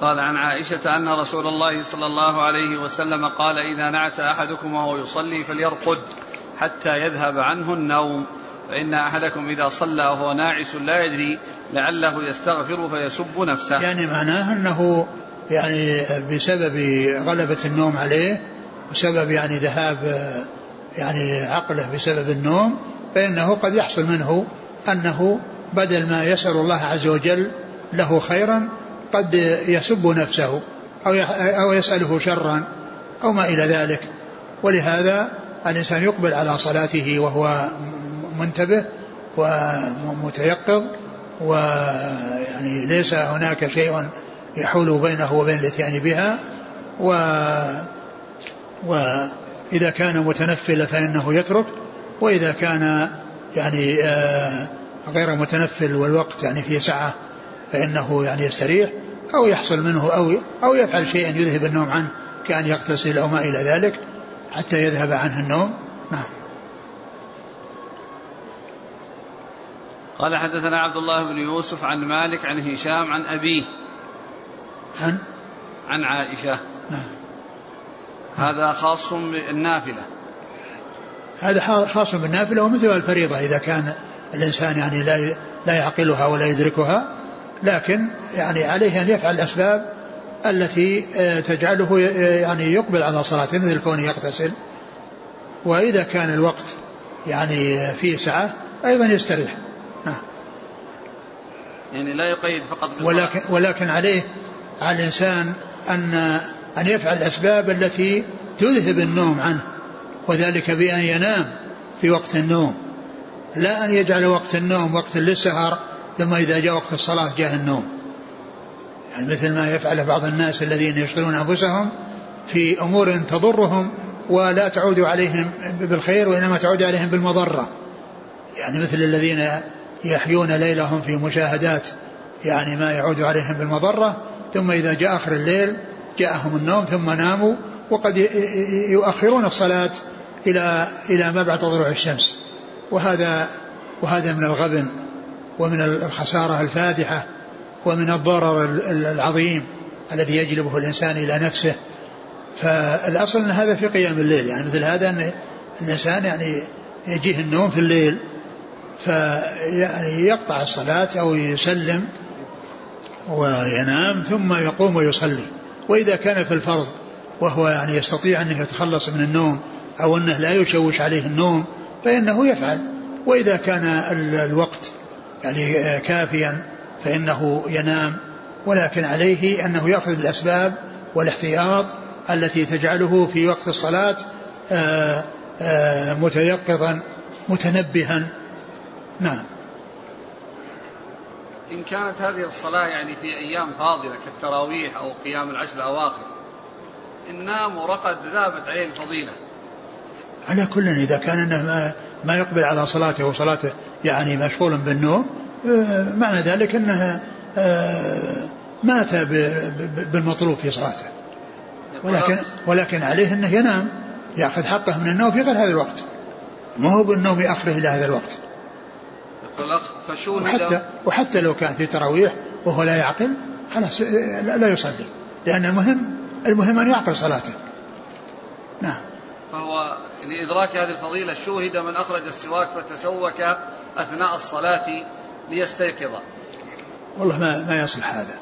قال عن عائشة أن رسول الله صلى الله عليه وسلم قال إذا نعس أحدكم وهو يصلي فليرقد حتى يذهب عنه النوم. فإن أحدكم إذا صلى وهو ناعس لا يدري لعله يستغفر فيسب نفسه. يعني معناه أنه يعني بسبب غلبة النوم عليه وسبب يعني ذهاب يعني عقله بسبب النوم فإنه قد يحصل منه أنه بدل ما يسأل الله عز وجل له خيرا قد يسب نفسه أو أو يسأله شرا أو ما إلى ذلك. ولهذا الإنسان يقبل على صلاته وهو منتبه ومتيقظ ويعني ليس هناك شيء يحول بينه وبين الإتيان بها. و وإذا كان متنفل فإنه يترك وإذا كان يعني آه، غير متنفل والوقت يعني في سعة فإنه يعني يستريح أو يحصل منه أو أو يفعل شيئا يذهب النوم عنه كأن يغتسل أو ما إلى ذلك حتى يذهب عنه النوم. نعم. قال حدثنا عبد الله بن يوسف عن مالك عن هشام عن أبيه. عن؟ عن عائشة. نعم. هذا خاص بالنافلة. هذا خاص بالنافلة ومثل الفريضة إذا كان الإنسان يعني لا لا يعقلها ولا يدركها لكن يعني عليه أن يفعل الأسباب التي آه، تجعله آه، يعني يقبل على صلاته مثل كونه يغتسل. وإذا كان الوقت يعني فيه سعة أيضا يستريح. نعم يعني لا يقيد فقط بالصلاة. ولكن ولكن عليه على الإنسان أن أن يفعل الأسباب التي تذهب النوم عنه وذلك بأن ينام في وقت النوم. لا أن يجعل وقت النوم وقت للسهر ثم إذا جاء وقت الصلاة جاء النوم. يعني مثل ما يفعل بعض الناس الذين يشغلون أنفسهم في أمور تضرهم ولا تعود عليهم بالخير وإنما تعود عليهم بالمضرة. يعني مثل الذين يحيون ليلهم في مشاهدات يعني ما يعود عليهم بالمضرة ثم إذا جاء آخر الليل جاءهم النوم ثم ناموا وقد يؤخرون الصلاة إلى إلى ما بعد طلوع الشمس. وهذا وهذا من الغبن ومن الخسارة الفادحة ومن الضرر العظيم الذي يجلبه الإنسان إلى نفسه. فالأصل أن هذا في قيام الليل يعني مثل هذا أن الإنسان يعني يجيه النوم في الليل فيعني يقطع الصلاة أو يسلم وينام ثم يقوم ويصلي. وإذا كان في الفرض وهو يعني يستطيع أن يتخلص من النوم أو أنه لا يشوش عليه النوم فإنه يفعل. وإذا كان الوقت يعني كافيا فإنه ينام ولكن عليه أنه يأخذ بالأسباب والاحتياط التي تجعله في وقت الصلاة آه، آه، متيقظا متنبها. نعم. إن كانت هذه الصلاة يعني في أيام فاضلة كالتراويح أو قيام العشر الأواخر إن نام ورقد ذابت عليه الفضيلة على كل إذا كان إنه ما, ما يقبل على صلاته وصلاته يعني مشغول بالنوم آه، معنى ذلك أنه آه، مات بالمطلوب في صلاته. ولكن ولكن عليه أنه ينام يأخذ حقه من النوم في غير هذا الوقت. ما هو بالنوم يأخره إلى هذا الوقت. وحتى, وحتى لو كان في تراويح وهو لا يعقل خلاص لا يصلي. لأن المهم المهم أن يعقل صلاته. نعم. فهو لإدراك هذه الفضيلة شوهد من أخرج السواك فتسوك أثناء الصلاة ليستيقظ والله ما ما يصلح هذا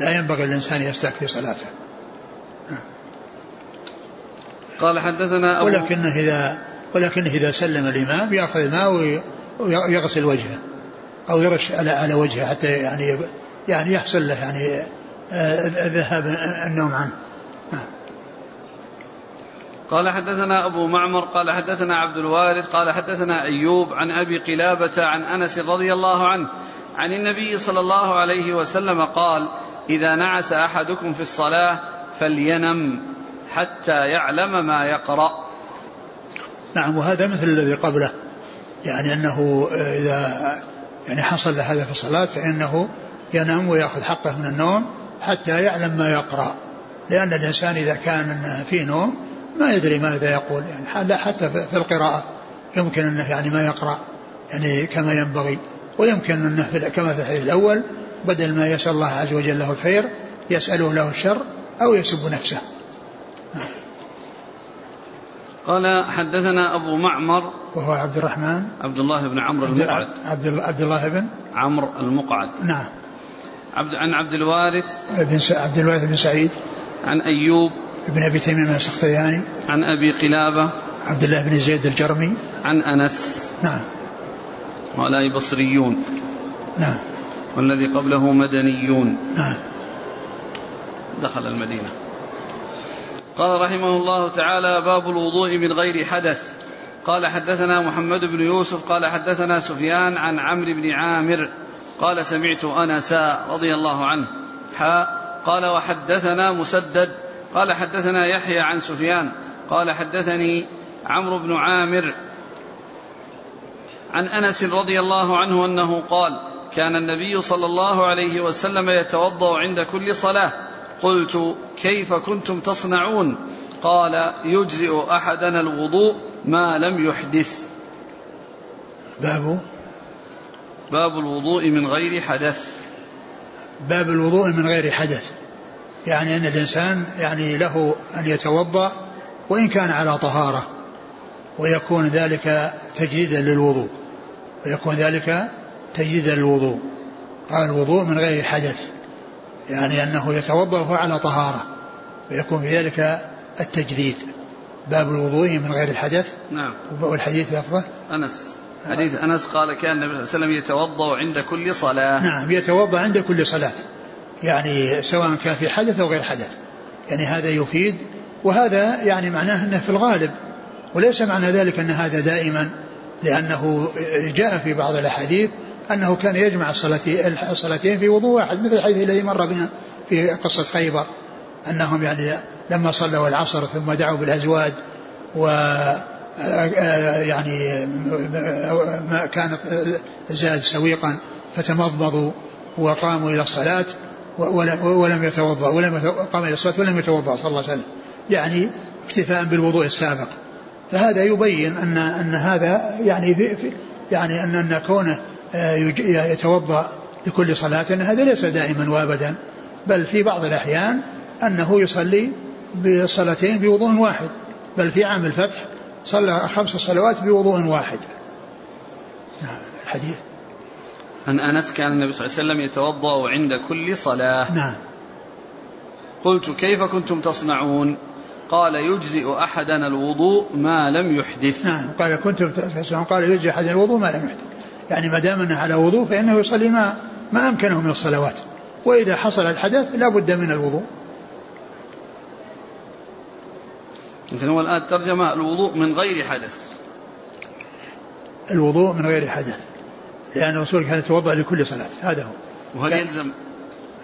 لا ينبغي الإنسان يستاك في صلاته. قال حدثنا أبو ولكنه إذا ولكنه إذا سلم الإمام يأخذ الماء ويغسل وجهه أو يرش على على وجهه حتى يعني يعني يحصل له يعني آه، ذهاب النوم عنه. قال حدثنا أبو معمر قال حدثنا عبد الوارث قال حدثنا أيوب عن أبي قلابة عن أنس رضي الله عنه عن النبي صلى الله عليه وسلم قال إذا نعس أحدكم في الصلاة فلينم حتى يعلم ما يقرأ. نعم وهذا مثل الذي قبله يعني أنه إذا يعني حصل هذا في الصلاة فإنه ينام ويأخذ حقه من النوم حتى يعلم ما يقرأ لأن الإنسان إذا كان في نوم ما يدري ماذا يقول يعني حتى في القراءة يمكن أنه يعني ما يقرأ يعني كما ينبغي. ويمكن أنه في كما في الحديث الأول بدل ما يسأل الله عز وجل له الخير يسأله له الشر أو يسب نفسه. قال حدثنا أبو معمر وهو عبد الرحمن. عبد الله بن عمرو المقعد. عبد عبد الله بن عمرو المقعد. نعم. عبد عن عبد الوارث. بن عبد الوارث بن سعيد. عن أيوب بن أبي تميم السختياني عن أبي قلابة. عبد الله بن زيد الجرمي. عن أنس. نعم. هؤلاء بصريون. نعم. والذي قبله مدنيون. نعم. دخل المدينة. قال رحمه الله تعالى باب الوضوء من غير حدث. قال حدثنا محمد بن يوسف. قال حدثنا سفيان عن عمرو بن عامر. قال سمعت انسا رضي الله عنه. حاء قال وحدثنا مسدد. قال حدثنا يحيى عن سفيان قال حدثني عمرو بن عامر عن أنس رضي الله عنه أنه قال كان النبي صلى الله عليه وسلم يتوضأ عند كل صلاة. قلت كيف كنتم تصنعون؟ قال يجزئ أحدنا الوضوء ما لم يحدث. باب؟ باب الوضوء من غير حدث. باب الوضوء من غير حدث. يعني أن الإنسان يعني له أن يتوضأ وإن كان على طهارة ويكون ذلك تجديدا للوضوء ويكون ذلك تجديدا للوضوء. قال الوضوء من غير حدث يعني أنه يتوضأ وهو على طهارة ويكون في ذلك التجديد. باب الوضوء من غير الحدث. نعم. والحديث لفظه أنس. حديث أنس قال كان النبي صلى الله عليه وسلم يتوضأ عند كل صلاة. نعم يتوضأ عند كل صلاة. يعني سواء كان في حدث أو غير حدث. يعني هذا يفيد وهذا يعني معناه أنه في الغالب وليس معنى ذلك أن هذا دائما لأنه جاء في بعض الأحاديث أنه كان يجمع الصلاتين في وضوء واحد مثل الحديث الذي مر بنا في قصة خيبر أنهم يعني لما صلوا العصر ثم دعوا بالأزواج و يعني ما كانت زاد سويقا فتمضمضوا وقاموا إلى الصلاة. ولم يتوضأ ولم قام إلى الصلاة ولم يتوضأ صلى الله عليه وسلم يعني اكتفاء بالوضوء السابق. فهذا يبين أن أن هذا يعني في يعني أن أن كونه آه، يتوضأ لكل صلاة أن هذا ليس دائما وأبدا بل في بعض الأحيان أنه يصلي بصلاتين بوضوء واحد بل في عام الفتح صلى خمس صلوات بوضوء واحد. نعم الحديث. عن أنس كان النبي صلى الله عليه وسلم يتوضأ عند كل صلاة. نعم. قلت كيف كنتم تصنعون؟ قال يجزئ أحدنا الوضوء ما لم يحدث. نعم. قال كنتم تصنعون قال يجزئ أحدنا الوضوء ما لم يحدث. يعني ما دام أنه على وضوء فإنه يصلي ما ما أمكنه من الصلوات. وإذا حصل الحدث لا بد من الوضوء. لكن هو الآن ترجمة الوضوء من غير حدث. الوضوء من غير حدث. لأن الرسول كان يتوضأ لكل صلاة. هذا هو. وهل يلزم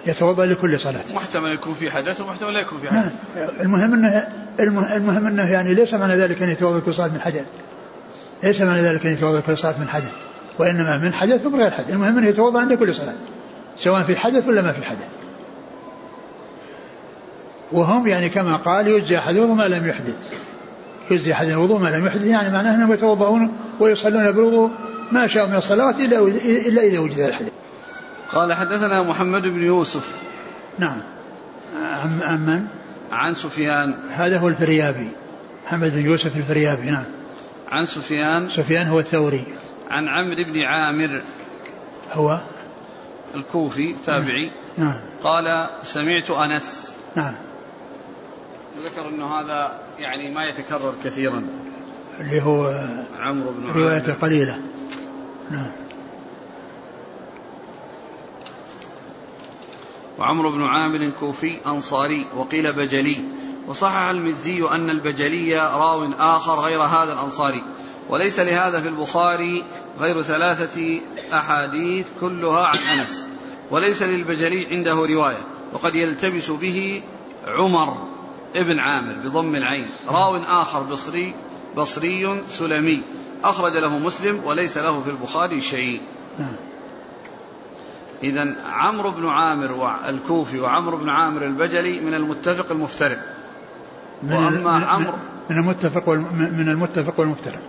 يتوضأ لكل صلاة. محتمل يكون في حدث ومحتمل لا يكون في حدث. المهم أنه المهم أنه يعني ليس معنى ذلك أن يتوضأ لكل صلاة من حدث. ليس معنى ذلك أن يتوضأ لكل صلاة من حدث. وإنما من حدث ومن غير حدث. المهم أنه يتوضأ عند كل صلاة. سواء في حدث ولا ما في حدث. وهم يعني كما قال يجزي أحدهم ما لم يحدث. يجزي أحد الوضوء ما لم يحدث. يعني معناه أنهم يتوضؤون ويصلون بالوضوء ما شاءوا من الصلوات إلا إلا إذا وجد الحدث قال حدثنا محمد بن يوسف. نعم. عن عن من؟ عن سفيان. هذا هو الفريابي. محمد بن يوسف الفريابي نعم. عن سفيان. سفيان هو الثوري. عن عمرو بن عامر. هو؟ الكوفي تابعي. نعم. قال سمعت أنس. نعم. ذكر أنه هذا يعني ما يتكرر كثيرا. اللي هو عمرو بن رواية قليلة. نعم. وعمرو بن عامر كوفي أنصاري وقيل بجلي. وصحح المزي أن البجلي راو آخر غير هذا الأنصاري. وليس لهذا في البخاري غير ثلاثة أحاديث كلها عن أنس. وليس للبجلي عنده رواية. وقد يلتبس به عمر ابن عامر بضم العين. راو آخر بصري بصري سلمي. أخرج له مسلم وليس له في البخاري شيء. نعم. إذا عمرو بن عامر الكوفي وعمرو بن عامر البجلي من المتفق المفترق. وأما عمرو من المتفق من المتفق والمفترق.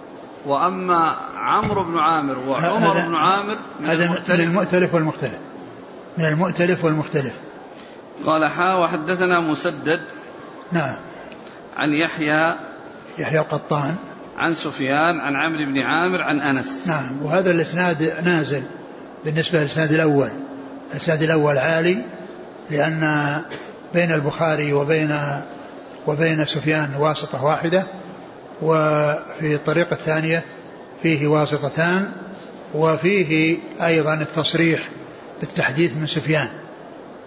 وأما عمرو بن عامر وعمر بن عامر من هذا المؤتلف من المؤتلف والمختلف. من المؤتلف والمختلف. قال حا وحدثنا مسدد نعم. عن يحيى يحيى القطان. عن سفيان عن عمرو بن عامر عن أنس. نعم وهذا الإسناد نازل بالنسبة للإسناد الأول. الإسناد الأول عالي لأن بين البخاري وبين وبين سفيان واسطة واحدة وفي الطريقة الثانية فيه واسطتان وفيه أيضا التصريح بالتحديث من سفيان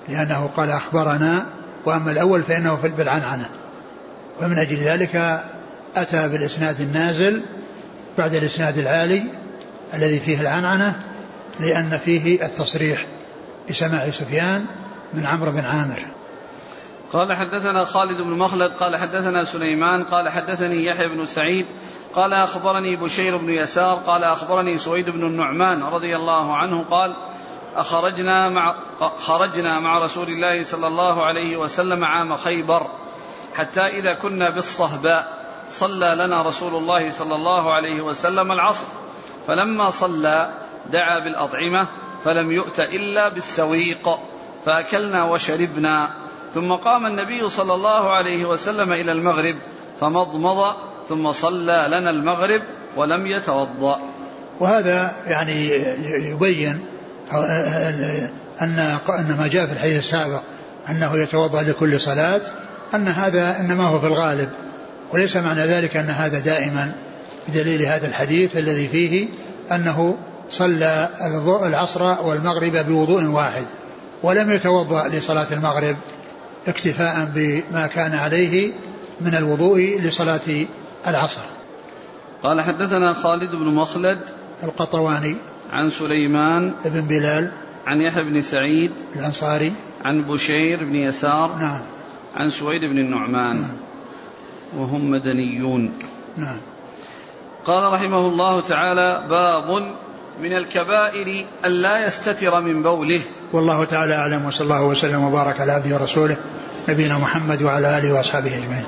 لأنه قال أخبرنا وأما الأول فإنه في بالعنعنة ومن أجل ذلك أتى بالإسناد النازل بعد الإسناد العالي الذي فيه العنعنة لأن فيه التصريح بسماع سفيان من عمرو بن عامر. قال حدثنا خالد بن مخلد قال حدثنا سليمان قال حدثني يحيى بن سعيد قال أخبرني بشير بن يسار قال أخبرني سويد بن النعمان رضي الله عنه قال أخرجنا مع خرجنا مع رسول الله صلى الله عليه وسلم عام خيبر حتى إذا كنا بالصهباء. صلى لنا رسول الله صلى الله عليه وسلم العصر. فلما صلى دعا بالأطعمة فلم يؤت إلا بالسويق. فأكلنا وشربنا. ثم قام النبي صلى الله عليه وسلم إلى المغرب فمضمض ثم صلى لنا المغرب ولم يتوضأ. وهذا يعني يبين أن أن ما جاء في الحديث السابق أنه يتوضأ لكل صلاة أن هذا إنما هو في الغالب. وليس معنى ذلك أن هذا دائما بدليل هذا الحديث الذي فيه أنه صلى العصر والمغرب بوضوء واحد ولم يتوضأ لصلاة المغرب اكتفاء بما كان عليه من الوضوء لصلاة العصر. قال حدثنا خالد بن مخلد القطواني عن سليمان بن بلال عن يحيى بن سعيد الأنصاري عن بشير بن يسار نعم. عن سويد بن النعمان. نعم. وهم مدنيون. نعم. قال رحمه الله تعالى باب من الكبائر أن لا يستتر من بوله. والله تعالى أعلم وصلى الله وسلم وبارك على عبده ورسوله نبينا محمد وعلى آله وأصحابه أجمعين.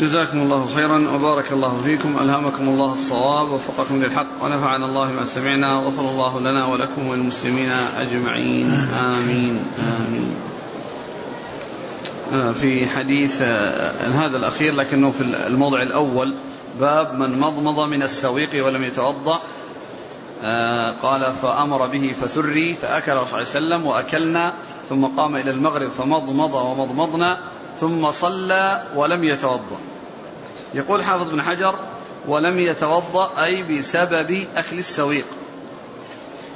جزاكم الله خيرا وبارك الله فيكم. ألهمكم الله الصواب ووفقكم للحق ونفعنا الله ما سمعنا وغفر الله لنا ولكم وللمسلمين أجمعين. آمين. آمين. آه، في حديث آه، هذا الأخير لكنه في الموضع الأول باب من مضمض من السويق ولم يتوضأ آه، قال فأمر به فثري فأكل صلى الله عليه وسلم وأكلنا ثم قام إلى المغرب فمضمض ومضمضنا ثم صلى ولم يتوضأ يقول حافظ بن حجر ولم يتوضأ أي بسبب أكل السويق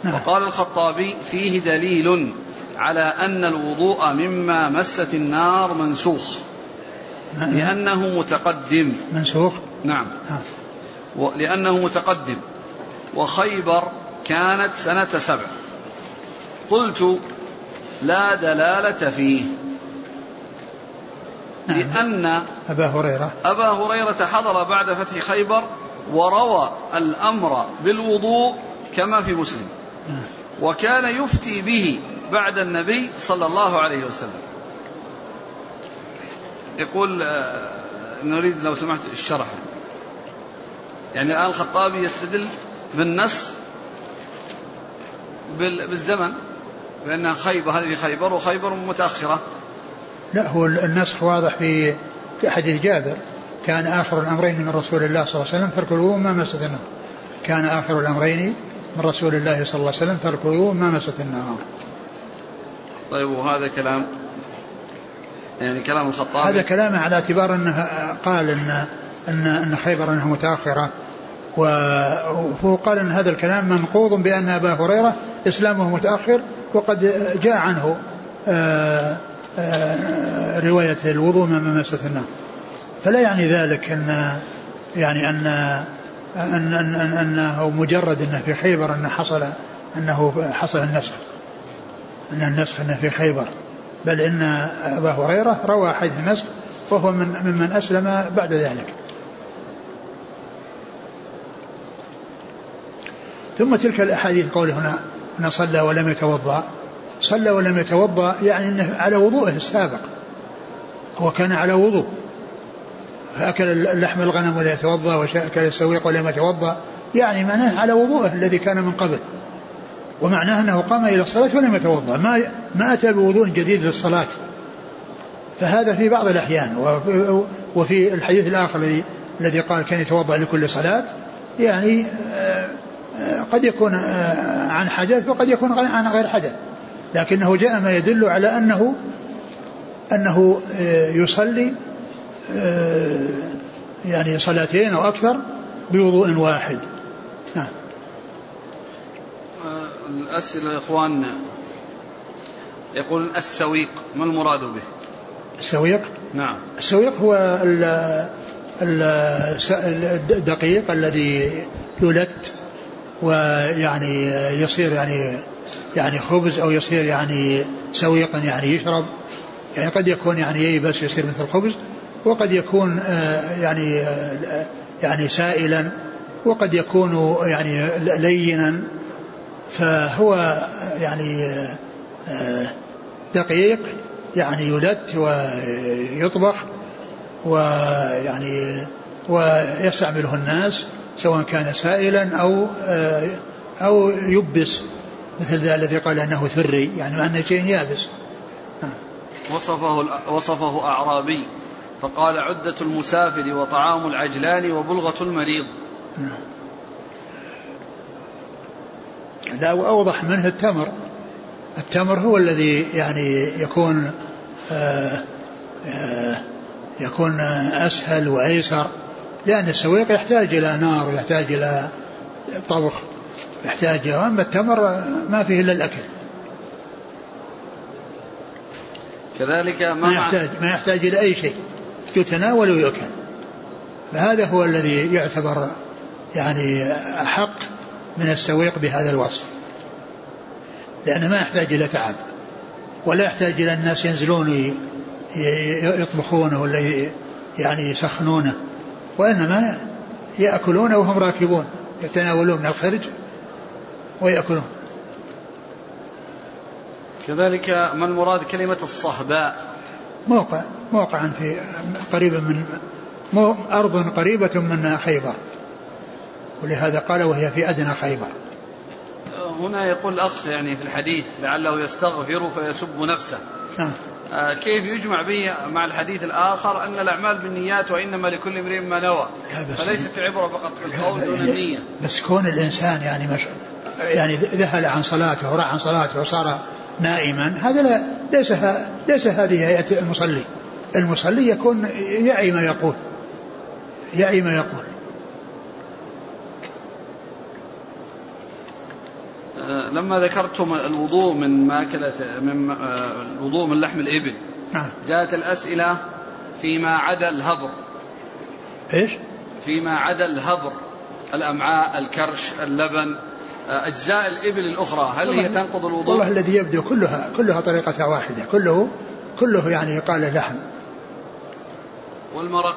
نعم. وقال الخطابي فيه دليل على أن الوضوء مما مست النار منسوخ. نعم. لأنه متقدم. منسوخ؟ نعم, نعم. لأنه متقدم. وخيبر كانت سنة سبع. قلت لا دلالة فيه. نعم. لأن أبا هريرة. أبا هريرة حضر بعد فتح خيبر وروى الأمر بالوضوء كما في مسلم. وكان يفتي به بعد النبي صلى الله عليه وسلم. يقول آه، نريد لو سمحت الشرح. يعني الآن الخطابي يستدل بالنسخ بالزمن بأن خيبر هذه خيبر وخيبر متأخرة. لا هو النسخ واضح في في حديث جابر. كان آخر الأمرين من رسول الله صلى الله عليه وسلم ترك ما مست كان آخر الأمرين من رسول الله صلى الله عليه وسلم الوضوء ما مست النار طيب وهذا كلام يعني كلام الخطابي. هذا كلامه على اعتبار أنه قال ان ان أن خيبر أنها متأخرة. وهو قال أن هذا الكلام منقوض بأن أبا هريرة إسلامه متأخر وقد جاء عنه آآ آآ رواية الوضوء من مست النار فلا يعني ذلك ان يعني ان أن أن أن أنه مجرد أنه في خيبر أنه حصل أنه حصل النسخ. أن النسخ أنه في خيبر. بل إن أبا هريرة روى حديث النسخ وهو من ممن أسلم بعد ذلك. ثم تلك الأحاديث قوله هنا أن صلى ولم يتوضأ. صلى ولم يتوضأ يعني أنه على وضوءه السابق. هو كان على وضوء. فأكل لحم الغنم ولا يتوضأ وأكل السويق ولم يتوضأ يعني معناه على وضوءه الذي كان من قبل. ومعناه أنه قام إلى الصلاة ولم يتوضأ. ما ما أتى بوضوء جديد للصلاة. فهذا في بعض الأحيان. وفي, الحديث الآخر الذي الذي قال كان يتوضأ لكل صلاة يعني آه، آه، قد يكون آه، عن حدث وقد يكون عن غير حدث. لكنه جاء ما يدل على أنه أنه يصلي يعني صلاتين أو أكثر بوضوء واحد. نعم. الأسئلة يا إخوان يقول السويق ما المراد به؟ السويق؟ نعم. السويق هو الدقيق الذي يلت ويعني يصير يعني يعني خبز أو يصير يعني سويقا يعني يشرب. يعني قد يكون يعني ييبس يصير مثل الخبز وقد يكون آه، يعني آه، يعني سائلا وقد يكون يعني لينا فهو يعني آه، دقيق يعني يلت ويطبخ ويعني ويستعمله الناس سواء كان سائلا أو أو يبس مثل ذا الذي قال أنه ثري يعني مع أنه شيء يابس. وصفه وصفه أعرابي. فقال عدة المسافر وطعام العجلان وبلغة المريض. لا وأوضح منه التمر. التمر هو الذي يعني يكون آآ آآ يكون أسهل وأيسر لأن السويق يحتاج إلى نار ويحتاج إلى طبخ يحتاج أما التمر ما فيه إلا الأكل. كذلك ما, ما يحتاج ما يحتاج إلى أي شيء. يتناول ويؤكل. فهذا هو الذي يعتبر يعني أحق من السويق بهذا الوصف. لأنه ما يحتاج إلى تعب ولا يحتاج إلى الناس ينزلون يطبخونه ولا يعني يسخنونه وإنما يأكلون وهم راكبون يتناولون من الخرج ويأكلون. كذلك ما المراد كلمة الصهباء؟ موقع موقع في قريب من أرض قريبة من خيبر. ولهذا قال وهي في أدنى خيبر. هنا يقول الأخ يعني في الحديث لعله يستغفر فيسب نفسه. نعم. آه، كيف يجمع به مع الحديث الآخر أن الأعمال بالنيات وإنما لكل امرئ ما نوى؟ فليست عبرة فقط في القول دون النية. بس كون الإنسان يعني مش يعني ذهل عن صلاته وراح عن صلاته وصار نائما هذا لا ليس ليس هذه هيئة المصلي. المصلي يكون يعي ما يقول. يعي ما يقول. آه، لما ذكرتم الوضوء من ماكلة من آه، الوضوء من لحم الإبل نعم. جاءت الأسئلة فيما عدا الهبر إيش؟ فيما عدا الهبر الأمعاء الكرش اللبن. أجزاء الإبل الأخرى هل هي تنقض الوضوء؟ والله الذي يبدو كلها كلها طريقتها واحدة كله كله يعني يقال له لحم. والمرق؟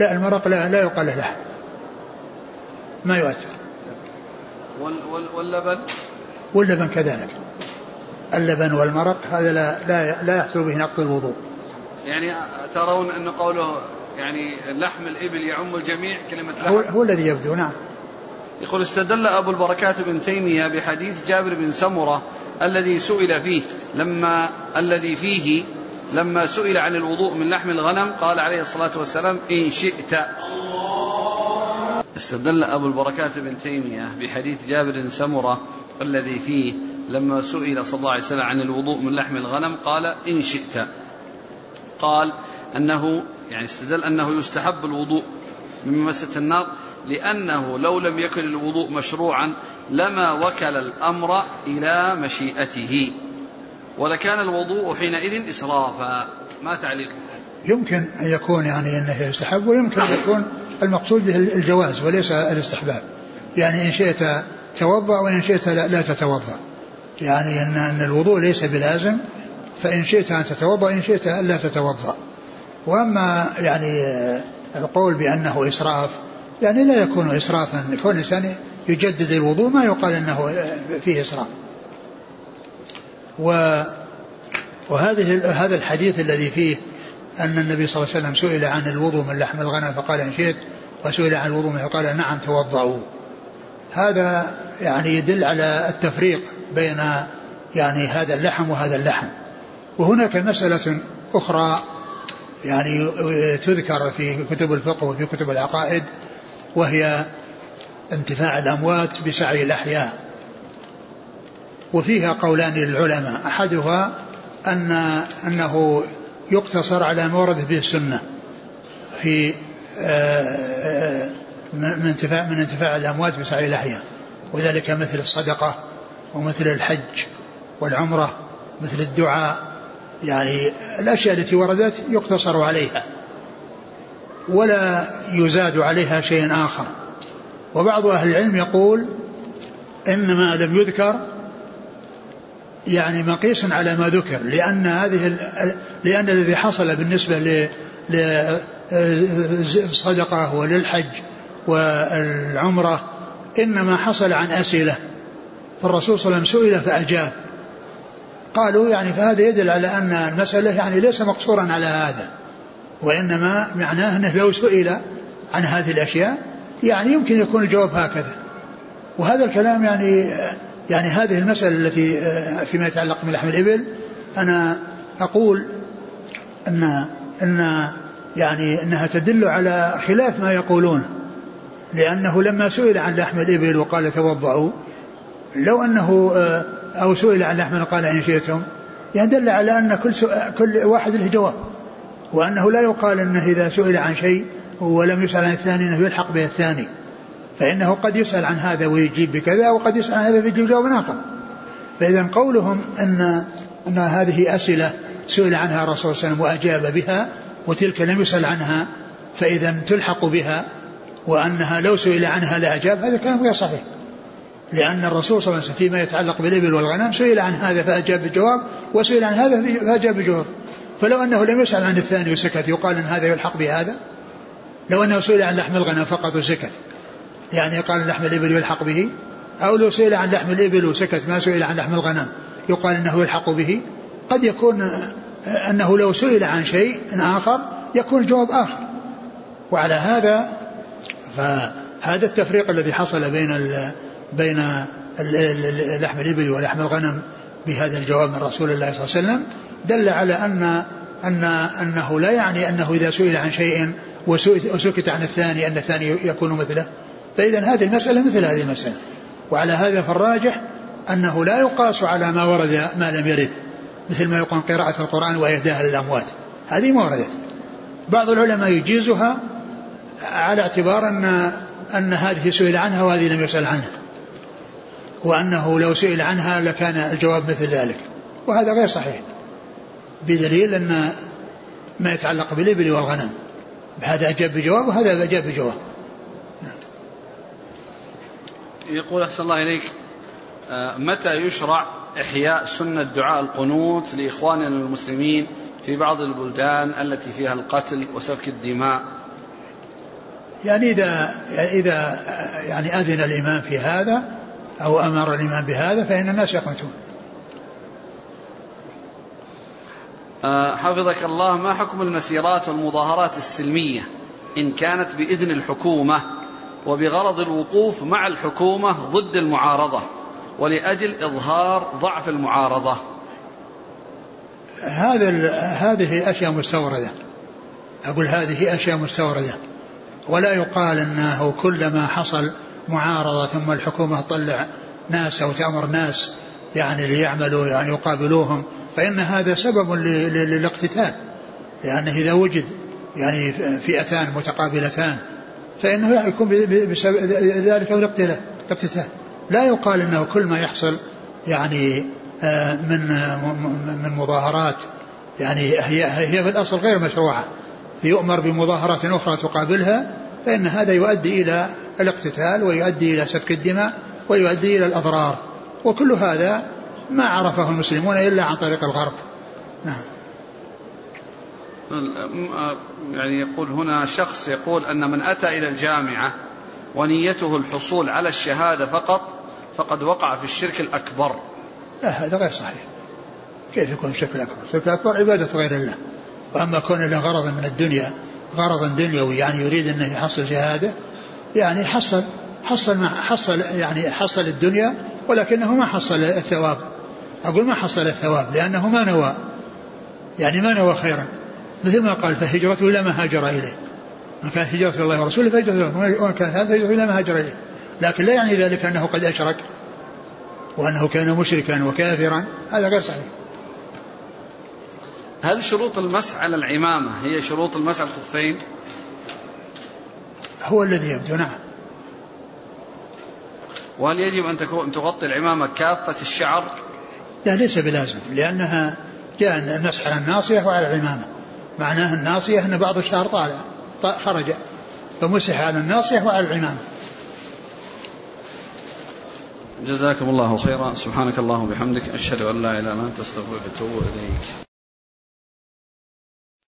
لا المرق لا, لا يقال له لحم. ما يؤثر. واللبن؟ واللبن كذلك. اللبن والمرق هذا لا لا لا يحصل به نقض الوضوء. يعني ترون أن قوله يعني لحم الإبل يعم الجميع كلمة لحم؟ هو, هو الذي يبدو نعم. يقول استدل أبو البركات بن تيمية بحديث جابر بن سمرة الذي سئل فيه لما الذي فيه لما سئل عن الوضوء من لحم الغنم قال عليه الصلاة والسلام إن شئت. استدل أبو البركات بن تيمية بحديث جابر بن سمرة الذي فيه لما سئل صلى الله عليه وسلم عن الوضوء من لحم الغنم قال إن شئت. قال أنه يعني استدل أنه يستحب الوضوء من مسة النار لأنه لو لم يكن الوضوء مشروعا لما وكل الأمر إلى مشيئته. ولكان الوضوء حينئذ إسرافا. ما تعليقكم يمكن أن يكون يعني أنه يستحب ويمكن أن يكون المقصود به الجواز وليس الاستحباب. يعني إن شئت توضأ وإن شئت لا, لا تتوضأ. يعني أن, أن الوضوء ليس بلازم فإن شئت أن تتوضأ إن شئت أن لا تتوضأ. وأما يعني القول بأنه إسراف يعني لا يكون إسرافا كون الإنسان يجدد الوضوء ما يقال أنه فيه إسراف. و وهذه هذا الحديث الذي فيه أن النبي صلى الله عليه وسلم سئل عن الوضوء من لحم الغنم فقال إن شئت وسئل عن الوضوء منه فقال نعم توضأوا هذا يعني يدل على التفريق بين يعني هذا اللحم وهذا اللحم. وهناك مسألة أخرى يعني تذكر في كتب الفقه وفي كتب العقائد وهي انتفاع الأموات بسعي الأحياء. وفيها قولان للعلماء. أحدها أن أنه يقتصر على ما ورد به السنة في آه، آه، من انتفاع من انتفاع الأموات بسعي الأحياء. وذلك مثل الصدقة ومثل الحج والعمرة مثل الدعاء يعني الأشياء التي وردت يقتصر عليها ولا يزاد عليها شيء آخر. وبعض أهل العلم يقول إنما لم يذكر يعني مقيس على ما ذكر لأن هذه لأن الذي حصل بالنسبة للصدقة وللحج والعمرة إنما حصل عن أسئلة. فالرسول صلى الله عليه وسلم سئل فأجاب. قالوا يعني فهذا يدل على أن المسألة يعني ليس مقصورا على هذا وإنما معناه أنه لو سئل عن هذه الأشياء يعني يمكن يكون الجواب هكذا. وهذا الكلام يعني يعني هذه المسألة التي فيما يتعلق بلحم الإبل أنا أقول أن أن يعني أنها تدل على خلاف ما يقولون لأنه لما سئل عن لحم الإبل وقال توضأوا لو أنه آه، أو سئل عن لحم قال إن شئتم. يعني دل على أن كل كل واحد له جواب. وأنه لا يقال أنه إذا سئل عن شيء ولم يسأل عن الثاني أنه يلحق به الثاني. فإنه قد يسأل عن هذا ويجيب بكذا وقد يسأل عن هذا ويجيب جواب آخر. فإذا قولهم أن أن هذه أسئلة سئل عنها الرسول صلى الله عليه وسلم وأجاب بها وتلك لم يسأل عنها فإذا تلحق بها وأنها لو سئل عنها لأجاب هذا كلام غير صحيح. لأن الرسول صلى الله عليه وسلم فيما يتعلق بالإبل والغنم سئل عن هذا فأجاب بالجواب؟ وسئل عن هذا فأجاب بالجواب؟ فلو أنه لم يسأل عن الثاني وسكت يقال أن هذا يلحق بهذا؟ لو أنه سئل عن لحم الغنم فقط وسكت يعني قال لحم الإبل يلحق به؟ أو لو سئل عن لحم الإبل وسكت ما سئل عن لحم الغنم يقال أنه يلحق به؟ قد يكون أنه لو سئل عن شيء آخر يكون الجواب آخر. وعلى هذا فهذا التفريق الذي حصل بين بين لحم الإبل ولحم الغنم بهذا الجواب من رسول الله صلى الله عليه وسلم دل على أن أن أنه لا يعني أنه إذا سئل عن شيء وسكت عن الثاني أن الثاني يكون مثله. فإذا هذه المسألة مثل هذه المسألة. وعلى هذا فالراجح أنه لا يقاس على ما ورد ما لم يرد مثل ما يقول قراءة القرآن وإهداها للأموات. هذه ما وردت. بعض العلماء يجيزها على اعتبار أن أن هذه سئل عنها وهذه لم يسأل عنها. وأنه لو سئل عنها لكان الجواب مثل ذلك. وهذا غير صحيح. بدليل أن ما يتعلق بالإبل والغنم. هذا أجاب بجواب وهذا أجاب بجواب. يقول أحسن الله إليك آه، متى يشرع إحياء سنة دعاء القنوت لإخواننا المسلمين في بعض البلدان التي فيها القتل وسفك الدماء؟ يعني إذا إذا يعني أذن الإمام في هذا أو أمر الإمام بهذا فإن الناس يقنتون. آه، حفظك الله ما حكم المسيرات والمظاهرات السلمية؟ إن كانت بإذن الحكومة وبغرض الوقوف مع الحكومة ضد المعارضة ولأجل إظهار ضعف المعارضة. هذا هذه أشياء مستوردة. أقول هذه أشياء مستوردة. ولا يقال أنه كلما حصل معارضة ثم الحكومة تطلع ناس أو تأمر ناس يعني ليعملوا يعني يقابلوهم. فإن هذا سبب للاقتتال. لأنه إذا وجد يعني فئتان متقابلتان فإنه يكون بسبب ذلك الاقتتال. لا يقال أنه كل ما يحصل يعني آه، من من مظاهرات. يعني هي هي في الأصل غير مشروعة. يؤمر بمظاهرات أخرى تقابلها فإن هذا يؤدي إلى الاقتتال ويؤدي إلى سفك الدماء ويؤدي إلى الأضرار. وكل هذا ما عرفه المسلمون إلا عن طريق الغرب. نعم. يعني يقول هنا شخص يقول أن من أتى إلى الجامعة ونيته الحصول على الشهادة فقط فقد وقع في الشرك الأكبر. لا هذا غير صحيح. كيف يكون الشرك الأكبر؟ الشرك الأكبر عبادة غير الله. وأما كون له غرض من الدنيا غرض دنيوي يعني يريد أنه يحصل شهادة يعني حصل حصل ما حصل يعني حصل الدنيا ولكنه ما حصل الثواب. أقول ما حصل الثواب لأنه ما نوى يعني ما نوى خيرا. مثل ما قال فهجرته إلى ما هاجر إليه. من كانت إلى الله ورسوله فهجرته ومن كانت هذا فهجرته إلى ما هاجر إليه. لكن لا يعني ذلك أنه قد أشرك وأنه كان مشركا وكافرا. هذا غير صحيح. هل شروط المسح على العمامة هي شروط المسح على الخفين؟ هو الذي يبدو نعم. وهل يجب أن تكون تغطي العمامة كافة الشعر؟ لا ليس بلازم لأنها جاء المسح على الناصية وعلى العمامة. معناه الناصية أن بعض الشعر طالع خرج. فمسح على الناصية وعلى العمامة. جزاكم الله خيرا. سبحانك اللهم وبحمدك أشهد أن لا إله إلا أنت أستغفرك وأتوب إليك.